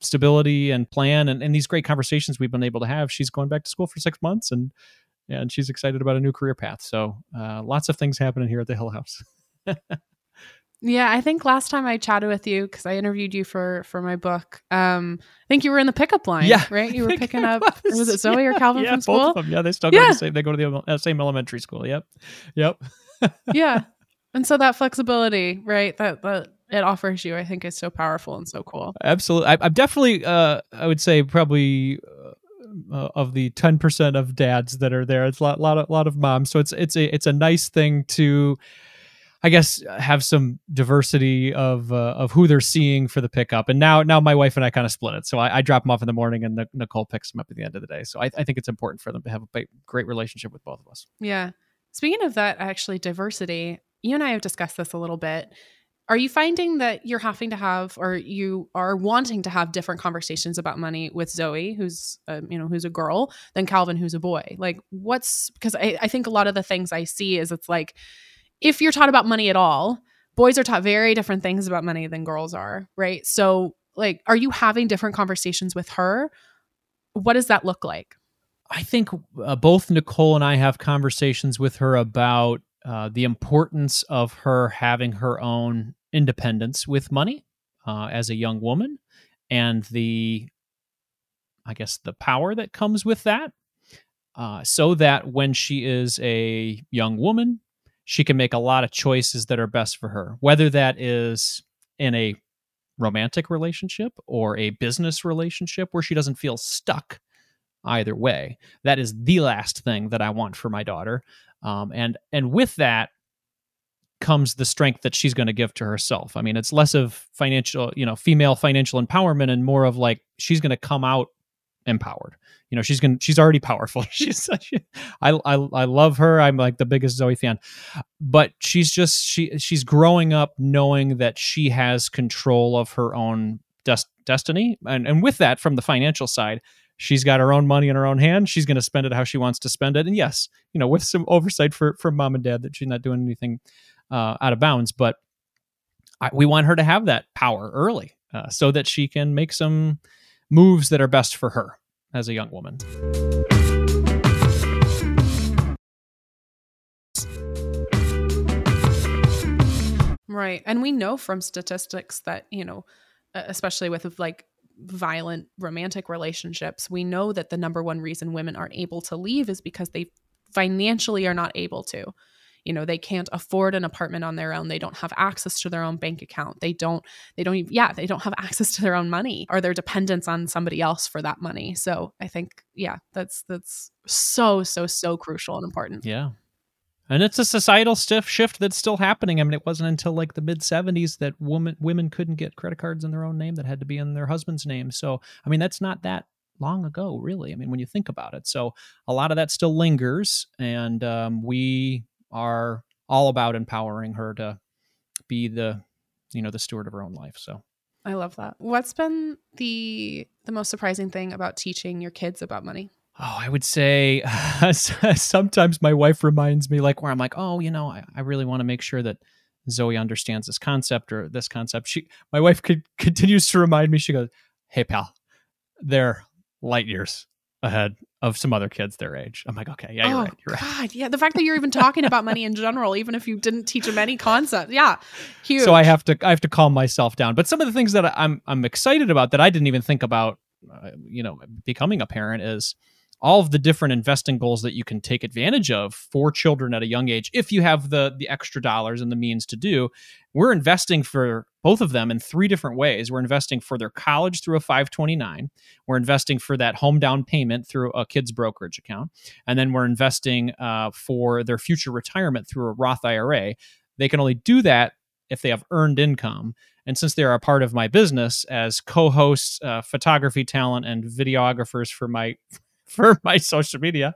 stability and plan and, and these great conversations we've been able to have, she's going back to school for six months and and she's excited about a new career path. So uh, lots of things happening here at the Hill House. Yeah, I think last time I chatted with you because I interviewed you for for my book. Um, I think you were in the pickup line. Yeah, right. You were picking up. was. Was. it Zoe or Calvin yeah, from both school? of them. Yeah, they still go to Yeah. the same. They go to the uh, same elementary school. Yep, yep. yeah, and so that flexibility, right? That that it offers you, I think, is so powerful and so cool. Absolutely. I, I'm definitely, uh, I would say, probably uh, of the 10% of dads that are there. It's a lot, lot, of, lot of moms. So it's it's a it's a nice thing to, I guess, have some diversity of uh, of who they're seeing for the pickup. And now now my wife and I kind of split it. So I, I drop them off in the morning, and Nic- Nicole picks them up at the end of the day. So I, I think it's important for them to have a great relationship with both of us. Yeah. Speaking of that, actually, diversity, you and I have discussed this a little bit. Are you finding that you're having to have, or you are wanting to have different conversations about money with Zoe, who's, uh, you know, who's a girl, than Calvin, who's a boy? Like, what's, because I, I think a lot of the things I see is it's like, if you're taught about money at all, boys are taught very different things about money than girls are, right? So, like, are you having different conversations with her? What does that look like? I think uh, both Nicole and I have conversations with her about uh, the importance of her having her own independence with money uh, as a young woman and the, I guess, the power that comes with that. Uh, so that when she is a young woman, she can make a lot of choices that are best for her, whether that is in a romantic relationship or a business relationship where she doesn't feel stuck either way. That is the last thing that I want for my daughter. Um, and and with that comes the strength that she's going to give to herself. I mean, it's less of financial, you know, female financial empowerment and more of like she's going to come out empowered. You know, she's going to she's already powerful. she's such I, I I love her. I'm like the biggest Zoe fan. But she's just she she's growing up knowing that she has control of her own des- destiny and and with that from the financial side she's got her own money in her own hand. She's going to spend it how she wants to spend it. And yes you know with some oversight for from mom and dad that she's not doing anything uh, out of bounds but I, we want her to have that power early uh, so that she can make some moves that are best for her as a young woman. Right. And we know from statistics that, you know, especially with like violent romantic relationships, we know that the number one reason women aren't able to leave is because they financially are not able to. You know, they can't afford an apartment on their own. They don't have access to their own bank account. They don't, they don't even, yeah, they don't have access to their own money or their dependence on somebody else for that money. So I think, yeah, that's, that's so, so, so crucial and important. Yeah. And it's a societal stiff shift that's still happening. I mean, it wasn't until like the mid 70s that women women couldn't get credit cards in their own name that had to be in their husband's name. So, I mean, that's not that long ago, really. I mean, when you think about it. So, a lot of that still lingers, and um, we are all about empowering her to be the, you know, the steward of her own life. So, I love that. What's been the the most surprising thing about teaching your kids about money? Oh, I would say sometimes my wife reminds me, like, where I'm like, oh, you know, I, I really want to make sure that Zoe understands this concept or this concept. She, my wife, could, continues to remind me. She goes, "Hey, pal, they're light years ahead of some other kids their age." I'm like, "Okay, yeah, you're oh, right. You're right." God, yeah. The fact that you're even talking about money in general, even if you didn't teach them any concept, yeah, huge. So I have to, I have to calm myself down. But some of the things that I'm, I'm excited about that I didn't even think about, uh, you know, becoming a parent is all of the different investing goals that you can take advantage of for children at a young age if you have the the extra dollars and the means to do. We're investing for both of them in three different ways. We're investing for their college through a 529 we're investing for that home down payment through a kids brokerage account. And then we're investing uh, for their future retirement through a roth ira they can only do that if they have earned income. And since they are a part of my business as co-hosts uh, photography talent and videographers for my for my social media,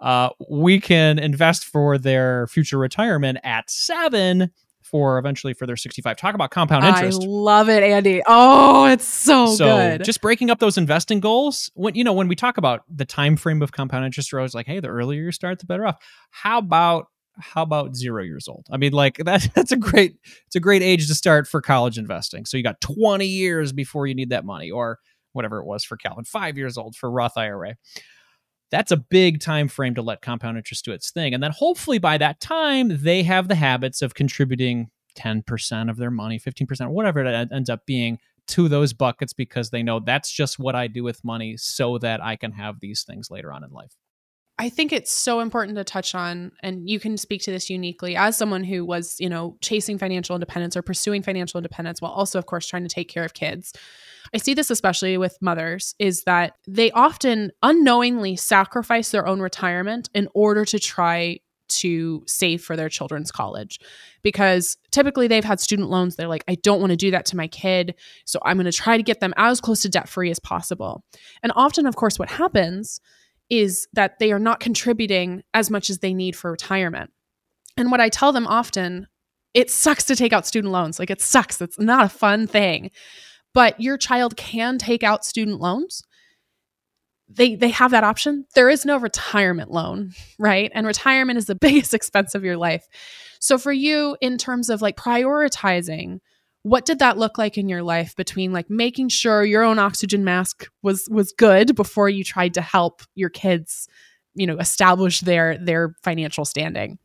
uh, we can invest for their future retirement at seven for eventually for their 65. Talk about compound interest. I love it, Andy. Oh, it's so, so good. just breaking up those investing goals when you know when we talk about the time frame of compound interest we're always like hey the earlier you start the better off how about how about zero years old i mean like that, that's a great it's a great age to start for college investing so you got 20 years before you need that money or whatever it was for Calvin, five years old for Roth IRA. That's a big time frame to let compound interest do its thing. And then hopefully by that time, they have the habits of contributing 10% of their money, 15%, whatever it ends up being to those buckets because they know that's just what I do with money so that I can have these things later on in life. I think it's so important to touch on, and you can speak to this uniquely as someone who was, you know, chasing financial independence or pursuing financial independence while also, of course, trying to take care of kids. I see this especially with mothers is that they often unknowingly sacrifice their own retirement in order to try to save for their children's college because typically they've had student loans. They're like, I don't want to do that to my kid. So I'm going to try to get them as close to debt free as possible. And often, of course, what happens is that they are not contributing as much as they need for retirement. And what I tell them often, it sucks to take out student loans. Like it sucks. It's not a fun thing. But your child can take out student loans. They they have that option. There is no retirement loan, right? And retirement is the biggest expense of your life. So for you in terms of like prioritizing what did that look like in your life between like making sure your own oxygen mask was was good before you tried to help your kids you know establish their their financial standing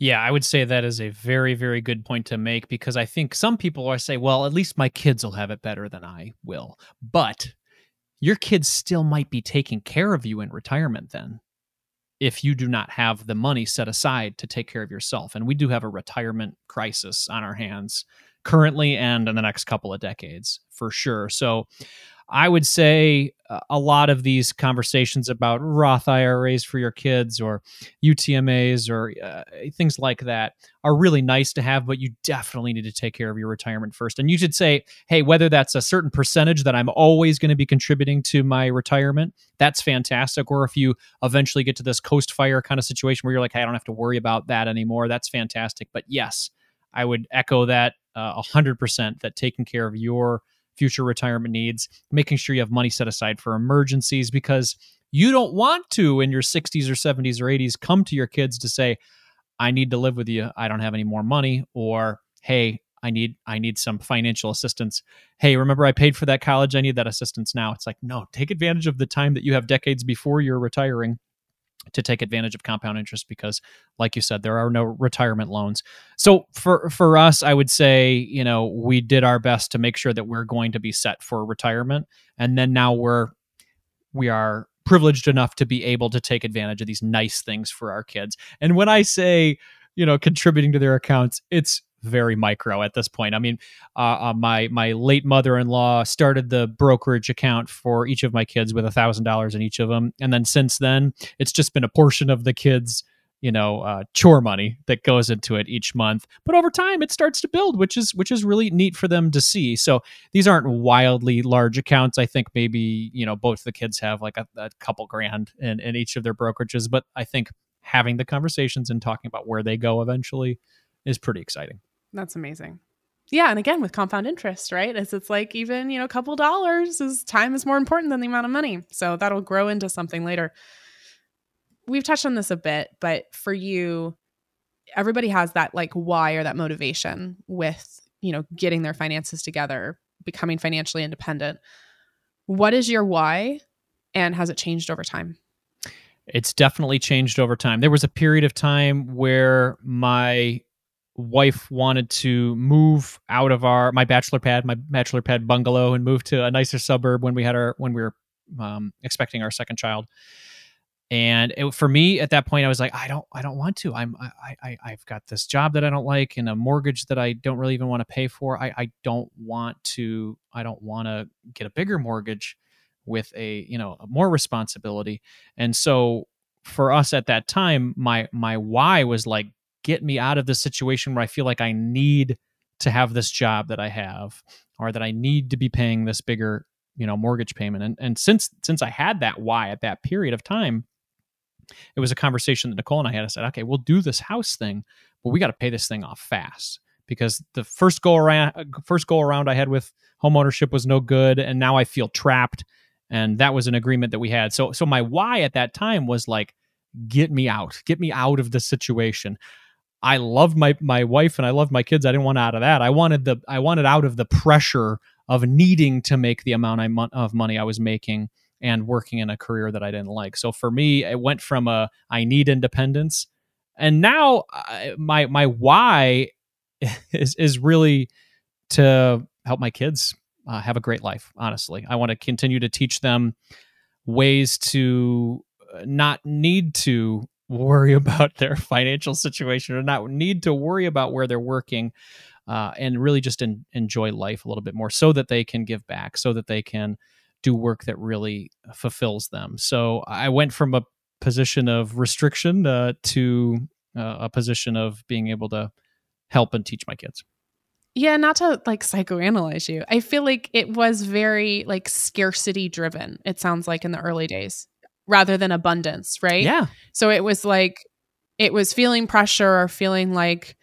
yeah, I would say that is a very, very good point to make because I think some people are say, well, at least my kids will have it better than I will. But your kids still might be taking care of you in retirement then if you do not have the money set aside to take care of yourself. And we do have a retirement crisis on our hands currently and in the next couple of decades for sure. So I would say uh, a lot of these conversations about Roth IRAs for your kids or UTMAs or uh, things like that are really nice to have, but you definitely need to take care of your retirement first. And you should say, hey, whether that's a certain percentage that I'm always going to be contributing to my retirement, that's fantastic. Or if you eventually get to this coast fire kind of situation where you're like, hey, I don't have to worry about that anymore, that's fantastic. But yes, I would echo that uh, 100% that taking care of your future retirement needs, making sure you have money set aside for emergencies because you don't want to in your 60s or 70s or 80s come to your kids to say, I need to live with you. I don't have any more money or hey, I need I need some financial assistance. Hey, remember I paid for that college? I need that assistance now. It's like, no, take advantage of the time that you have decades before you're retiring to take advantage of compound interest because like you said there are no retirement loans. So for for us i would say you know we did our best to make sure that we're going to be set for retirement. And then now we're we are privileged enough to be able to take advantage of these nice things for our kids. And when i say you know contributing to their accounts it's very micro at this point. I mean, uh, uh, my my late mother in law started the brokerage account for each of my kids with a thousand dollars in each of them, and then since then, it's just been a portion of the kids you know uh, chore money that goes into it each month. But over time it starts to build which is which is really neat for them to see. So these aren't wildly large accounts. I think maybe you know both the kids have like a, a couple grand in, in each of their brokerages. But i think having the conversations and talking about where they go eventually is pretty exciting that's amazing. Yeah, and again with compound interest, right? As it's like even, you know, a couple dollars is time is more important than the amount of money. So that'll grow into something later. We've touched on this a bit, but for you, everybody has that like why or that motivation with, you know, getting their finances together, becoming financially independent. What is your why and has it changed over time? It's definitely changed over time. There was a period of time where my wife wanted to move out of our my bachelor pad, my bachelor pad bungalow, and move to a nicer suburb when we had our when we were um, expecting our second child. And it, for me, at that point, I was like, I don't, I don't want to. I'm, I, I, I've got this job that I don't like, and a mortgage that I don't really even want to pay for. I, I don't want to. I don't want to get a bigger mortgage with a, you know, more responsibility. And so, for us at that time, my, my why was like get me out of this situation where I feel like I need to have this job that I have or that I need to be paying this bigger, you know, mortgage payment. And and since since I had that why at that period of time, it was a conversation that Nicole and I had. I said, okay, we'll do this house thing, but we got to pay this thing off fast because the first go around first go around I had with home ownership was no good and now I feel trapped and that was an agreement that we had. So so my why at that time was like get me out. Get me out of this situation. I loved my my wife and I loved my kids. I didn't want out of that. I wanted the I wanted out of the pressure of needing to make the amount of money I was making and working in a career that I didn't like. So for me, it went from a I need independence, and now I, my my why is is really to help my kids uh, have a great life. Honestly, I want to continue to teach them ways to uh, not need to worry about their financial situation or not need to worry about where they're working uh, and really just en- enjoy life a little bit more so that they can give back so that they can do work that really fulfills them so i went from a position of restriction uh, to uh, a position of being able to help and teach my kids yeah, not to like psychoanalyze you. I feel like it was very like scarcity driven. It sounds like in the early days rather than abundance, right? Yeah. So it was like it was feeling pressure or feeling like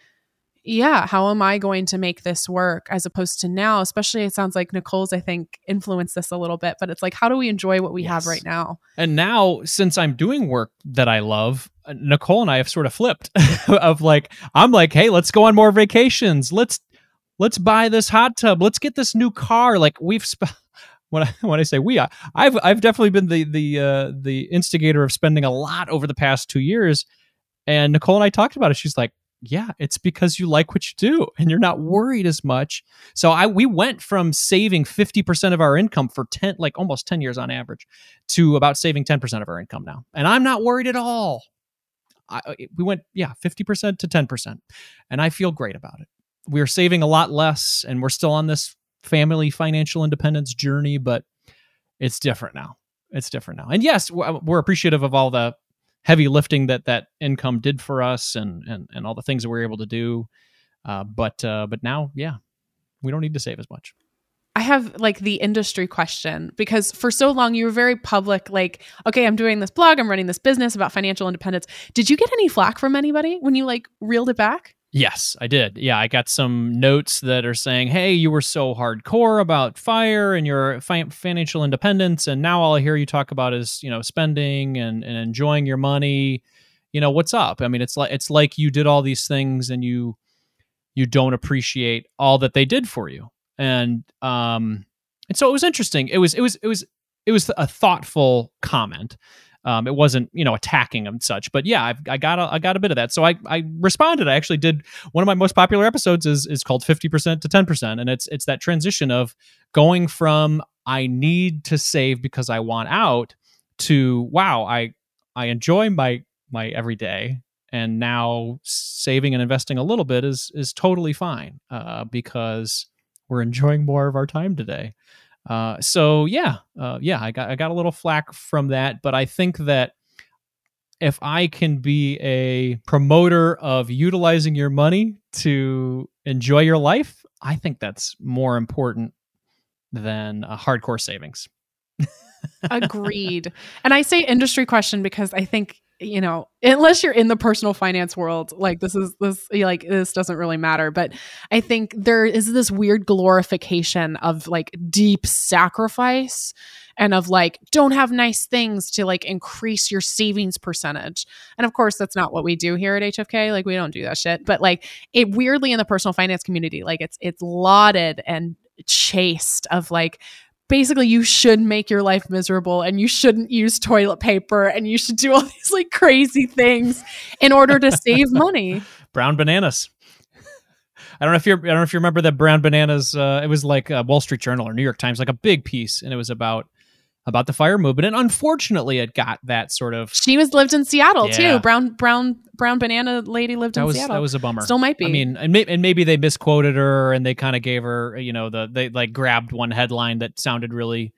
yeah, how am I going to make this work as opposed to now, especially it sounds like Nicole's I think influenced this a little bit, but it's like how do we enjoy what we yes. have right now? And now since I'm doing work that I love, uh, Nicole and I have sort of flipped of like I'm like, "Hey, let's go on more vacations. Let's let's buy this hot tub. Let's get this new car." Like we've sp- when I when I say we, I, have I've definitely been the the uh, the instigator of spending a lot over the past two years. And Nicole and I talked about it. She's like, "Yeah, it's because you like what you do, and you're not worried as much." So I we went from saving fifty percent of our income for ten, like almost ten years on average, to about saving ten percent of our income now, and I'm not worried at all. I, we went yeah fifty percent to ten percent, and I feel great about it. We're saving a lot less, and we're still on this family financial independence journey, but it's different now. It's different now. And yes, we're appreciative of all the heavy lifting that that income did for us and and, and all the things that we are able to do. Uh, but uh, but now, yeah, we don't need to save as much. I have like the industry question because for so long you were very public, like, okay, I'm doing this blog, I'm running this business about financial independence. Did you get any flack from anybody when you like reeled it back? Yes, I did. Yeah, I got some notes that are saying, "Hey, you were so hardcore about fire and your fi- financial independence, and now all I hear you talk about is you know spending and, and enjoying your money. You know what's up? I mean, it's like it's like you did all these things and you you don't appreciate all that they did for you. And um, and so it was interesting. It was it was it was it was a thoughtful comment. Um, it wasn't, you know, attacking and such, but yeah, I've, I got a, I got a bit of that. So I, I responded. I actually did one of my most popular episodes is is called fifty percent to ten percent, and it's it's that transition of going from I need to save because I want out to wow, I I enjoy my my everyday, and now saving and investing a little bit is is totally fine uh, because we're enjoying more of our time today. Uh, so yeah, uh, yeah, I got I got a little flack from that, but I think that if I can be a promoter of utilizing your money to enjoy your life, I think that's more important than a hardcore savings. Agreed. And I say industry question because I think you know unless you're in the personal finance world like this is this like this doesn't really matter. But i think there is this weird glorification of like deep sacrifice and of like don't have nice things to like increase your savings percentage. And of course that's not what we do here at hfk like we don't do that shit. But like it weirdly in the personal finance community like it's it's lauded and chased of like basically you should make your life miserable and you shouldn't use toilet paper and you should do all these like crazy things in order to save money. Brown bananas. I don't know if you I don't know if you remember that brown bananas. Uh, it was like Wall Street Journal or New York Times, like a big piece, and it was about about the fire movement. And unfortunately, it got that sort of. She was lived in Seattle yeah. too. Brown brown brown banana lady lived that in was, Seattle. That was a bummer. Still might be. I mean, and, may, and maybe they misquoted her and they kind of gave her, you know, the they like grabbed one headline that sounded really.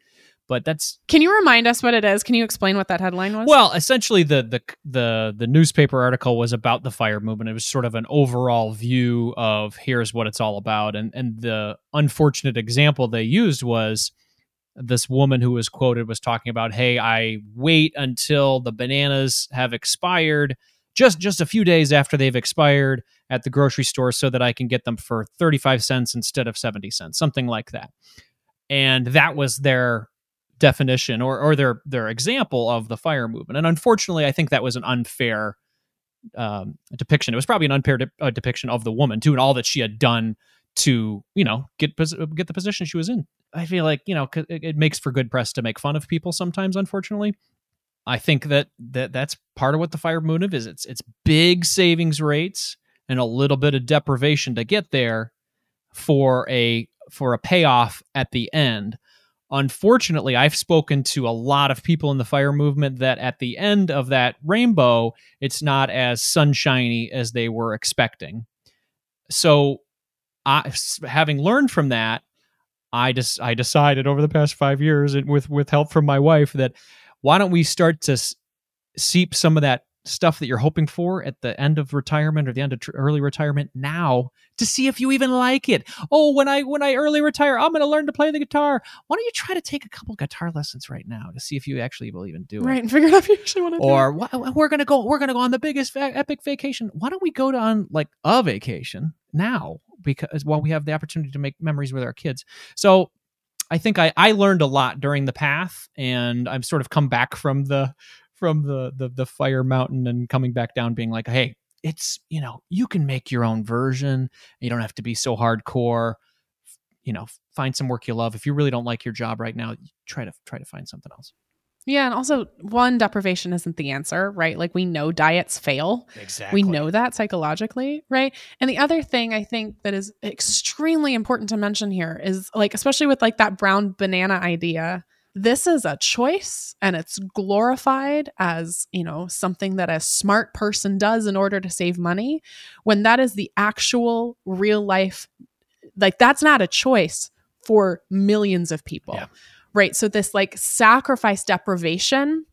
But that's. Can you remind us what it is? Can you explain what that headline was? Well, essentially, the the the the newspaper article was about the fire movement. It was sort of an overall view of here's what it's all about, and and the unfortunate example they used was this woman who was quoted was talking about, "Hey, I wait until the bananas have expired, just just a few days after they've expired at the grocery store, so that I can get them for thirty five cents instead of seventy cents, something like that." And that was their definition or or their their example of the fire movement. And unfortunately, I think that was an unfair um, depiction. It was probably an unfair de- uh, depiction of the woman too, and all that she had done to you know get uh, get the position she was in. I feel like you know it makes for good press to make fun of people sometimes. Unfortunately, I think that that that's part of what the fire movement is. It's it's big savings rates and a little bit of deprivation to get there for a for a payoff at the end. Unfortunately, I've spoken to a lot of people in the fire movement that at the end of that rainbow, it's not as sunshiny as they were expecting. So, I, having learned from that, I just I decided over the past five years, and with with help from my wife, that why don't we start to seep some of that stuff that you're hoping for at the end of retirement or the end of tr- early retirement now to see if you even like it. Oh, when I when I early retire, I'm going to learn to play the guitar. Why don't you try to take a couple guitar lessons right now to see if you actually will even do it. right, and figure out if you actually want to. Or we're going to go we're going to go on the biggest va- epic vacation. Why don't we go to on like a vacation now because while we have the opportunity to make memories with our kids. So I think I, I learned a lot during the path and I've sort of come back from the from the, the the fire mountain and coming back down being like hey it's you know you can make your own version you don't have to be so hardcore you know find some work you love if you really don't like your job right now try to try to find something else yeah, and also one deprivation isn't the answer, right? Like we know diets fail. Exactly. We know that psychologically, right? And the other thing I think that is extremely important to mention here is like especially with like that brown banana idea, this is a choice and it's glorified as you know something that a smart person does in order to save money when that is the actual real life like that's not a choice for millions of people Yeah. right so this like sacrifice deprivation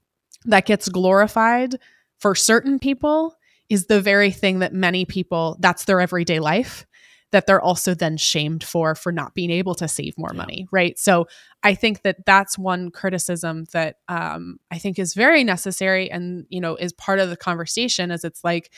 that gets glorified for certain people is the very thing that many people that's their everyday life that they're also then shamed for for not being able to save more Yeah. money right so i think that that's one criticism that um, i think is very necessary and you know is part of the conversation is it's like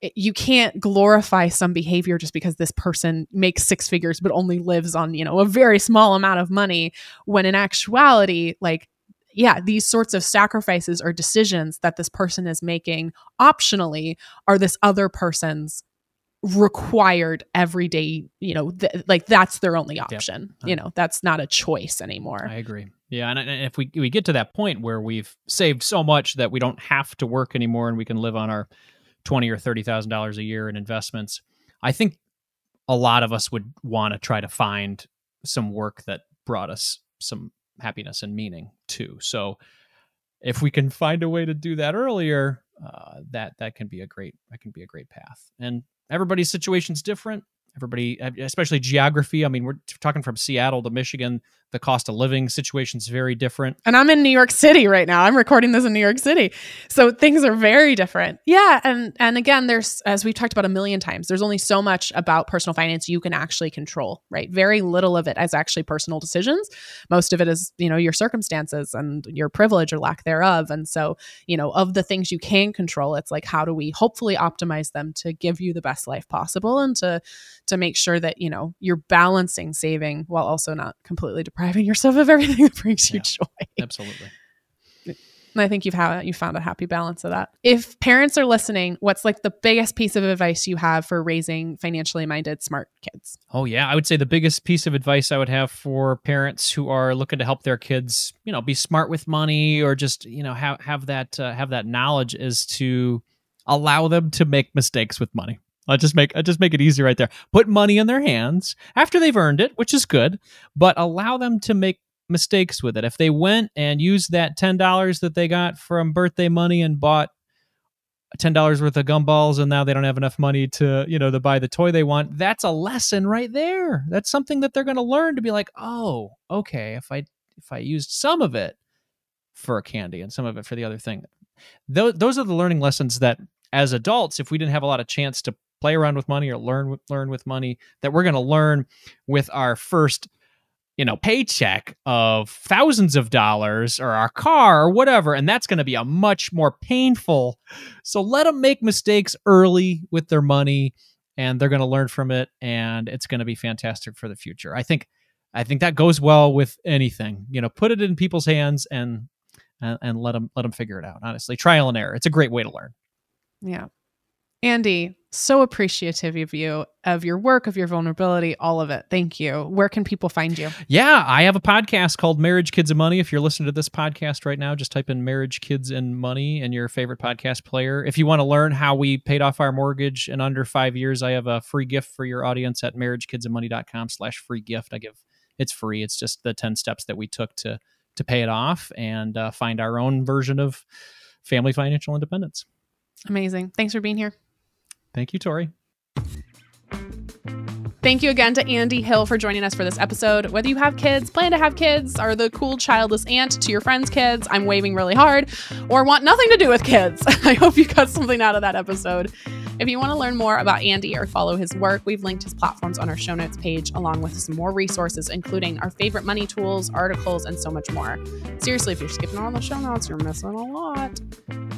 it- you can't glorify some behavior just because this person makes six figures but only lives on you know a very small amount of money when in actuality like yeah these sorts of sacrifices or decisions that this person is making optionally are this other person's required everyday you know th- like that's their only option you know that's not a choice anymore I agree. Yeah, and, and if we we get to that point where we've saved so much that we don't have to work anymore and we can live on our twenty or thirty thousand dollars a year in investments, I think a lot of us would want to try to find some work that brought us some happiness and meaning too. So if we can find a way to do that earlier, uh, that that can be a great that can be a great path. And everybody's situation's different. Everybody, especially geography. I mean, we're talking from Seattle to Michigan. The cost of living situation's very different. and I'm in New York City right now. I'm recording this in New York City. So things are very different. Yeah, and and again there's as we've talked about a million times, there's only so much about personal finance you can actually control, right? Very little of it is actually personal decisions. Most of it is, you know, your circumstances and your privilege or lack thereof. And so, you know, of the things you can control, it's like how do we hopefully optimize them to give you the best life possible and to to make sure that, you know, you're balancing saving while also not completely depriving yourself of everything that brings you Yeah. joy. Absolutely. And I think you've had you found a happy balance of that. If parents are listening, what's like the biggest piece of advice you have for raising financially minded smart kids? Oh yeah, I would say the biggest piece of advice I would have for parents who are looking to help their kids, you know, be smart with money or just you know have have that uh, have that knowledge is to allow them to make mistakes with money. I just make I'll just make it easy right there. Put money in their hands after they've earned it, which is good, but allow them to make mistakes with it. If they went and used that ten dollars that they got from birthday money and bought ten dollars worth of gumballs and now they don't have enough money to you know to buy the toy they want that's a lesson right there that's something that they're going to learn to be like oh okay if i if i used some of it for candy and some of it for the other thing Tho- those are the learning lessons that as adults if we didn't have a lot of chance to play around with money or learn learn with money that we're going to learn with our first you know paycheck of thousands of dollars or our car or whatever and that's going to be a much more painful. So let them make mistakes early with their money and they're going to learn from it and it's going to be fantastic for the future. I think i think that goes well with anything. You know put it in people's hands and and, and let them let them figure it out honestly. Trial and error. It's a great way to learn. Yeah. Andy, so appreciative of you, of your work, of your vulnerability, all of it. Thank you. Where can people find you? Yeah, I have a podcast called Marriage, Kids, and Money. If you're listening to this podcast right now, just type in Marriage, Kids, and Money in your favorite podcast player. If you want to learn how we paid off our mortgage in under five years, I have a free gift for your audience at marriagekidsandmoney.com slash free gift. I give it's free. It's just the 10 steps that we took to to pay it off and uh, find our own version of family financial independence. Amazing. Thanks for being here. Thank you, Tori. Thank you again to Andy Hill for joining us for this episode. Whether you have kids, plan to have kids, are the cool childless aunt to your friends' kids, I'm waving really hard, or want nothing to do with kids, I hope you got something out of that episode. If you want to learn more about Andy or follow his work, we've linked his platforms on our show notes page, along with some more resources, including our favorite money tools, articles, and so much more. Seriously, if you're skipping all the show notes, you're missing a lot.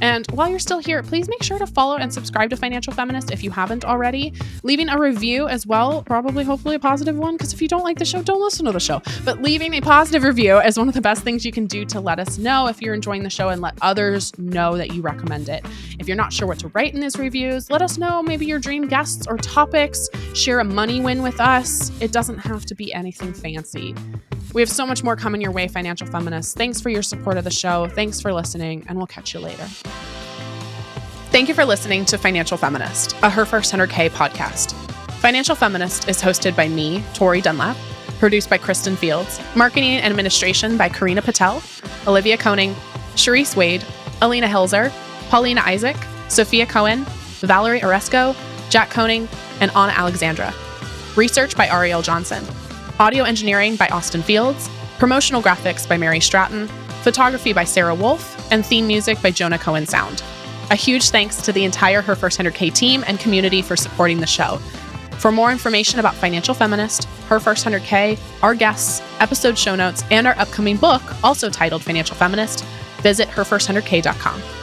And while you're still here, please make sure to follow and subscribe to Financial Feminist if you haven't already. Leaving a review as well, probably, hopefully, a positive one, because if you don't like the show, don't listen to the show. But leaving a positive review is one of the best things you can do to let us know if you're enjoying the show and let others know that you recommend it. If you're not sure what to write in these reviews, let us know maybe your dream guests or topics. Share a money win with us. It doesn't have to be anything fancy. We have so much more coming your way, Financial Feminists. Thanks for your support of the show. Thanks for listening, and we'll catch you later. Thank you for listening to Financial Feminist, a Her First 100K podcast. Financial Feminist is hosted by me, Tori Dunlap, produced by Kristen Fields, marketing and administration by Karina Patel, Olivia Koning, Sharice Wade, Alina Hilzer, Paulina Isaac, Sophia Cohen, Valerie Oresco, Jack Koning, and Anna Alexandra. Research by Ariel Johnson. Audio engineering by Austin Fields. Promotional graphics by Mary Stratton. Photography by Sarah Wolf. And theme music by Jonah Cohen Sound. A huge thanks to the entire Her First 100K team and community for supporting the show. For more information about Financial Feminist, Her First 100K, our guests, episode show notes, and our upcoming book, also titled Financial Feminist, visit herfirst100k.com.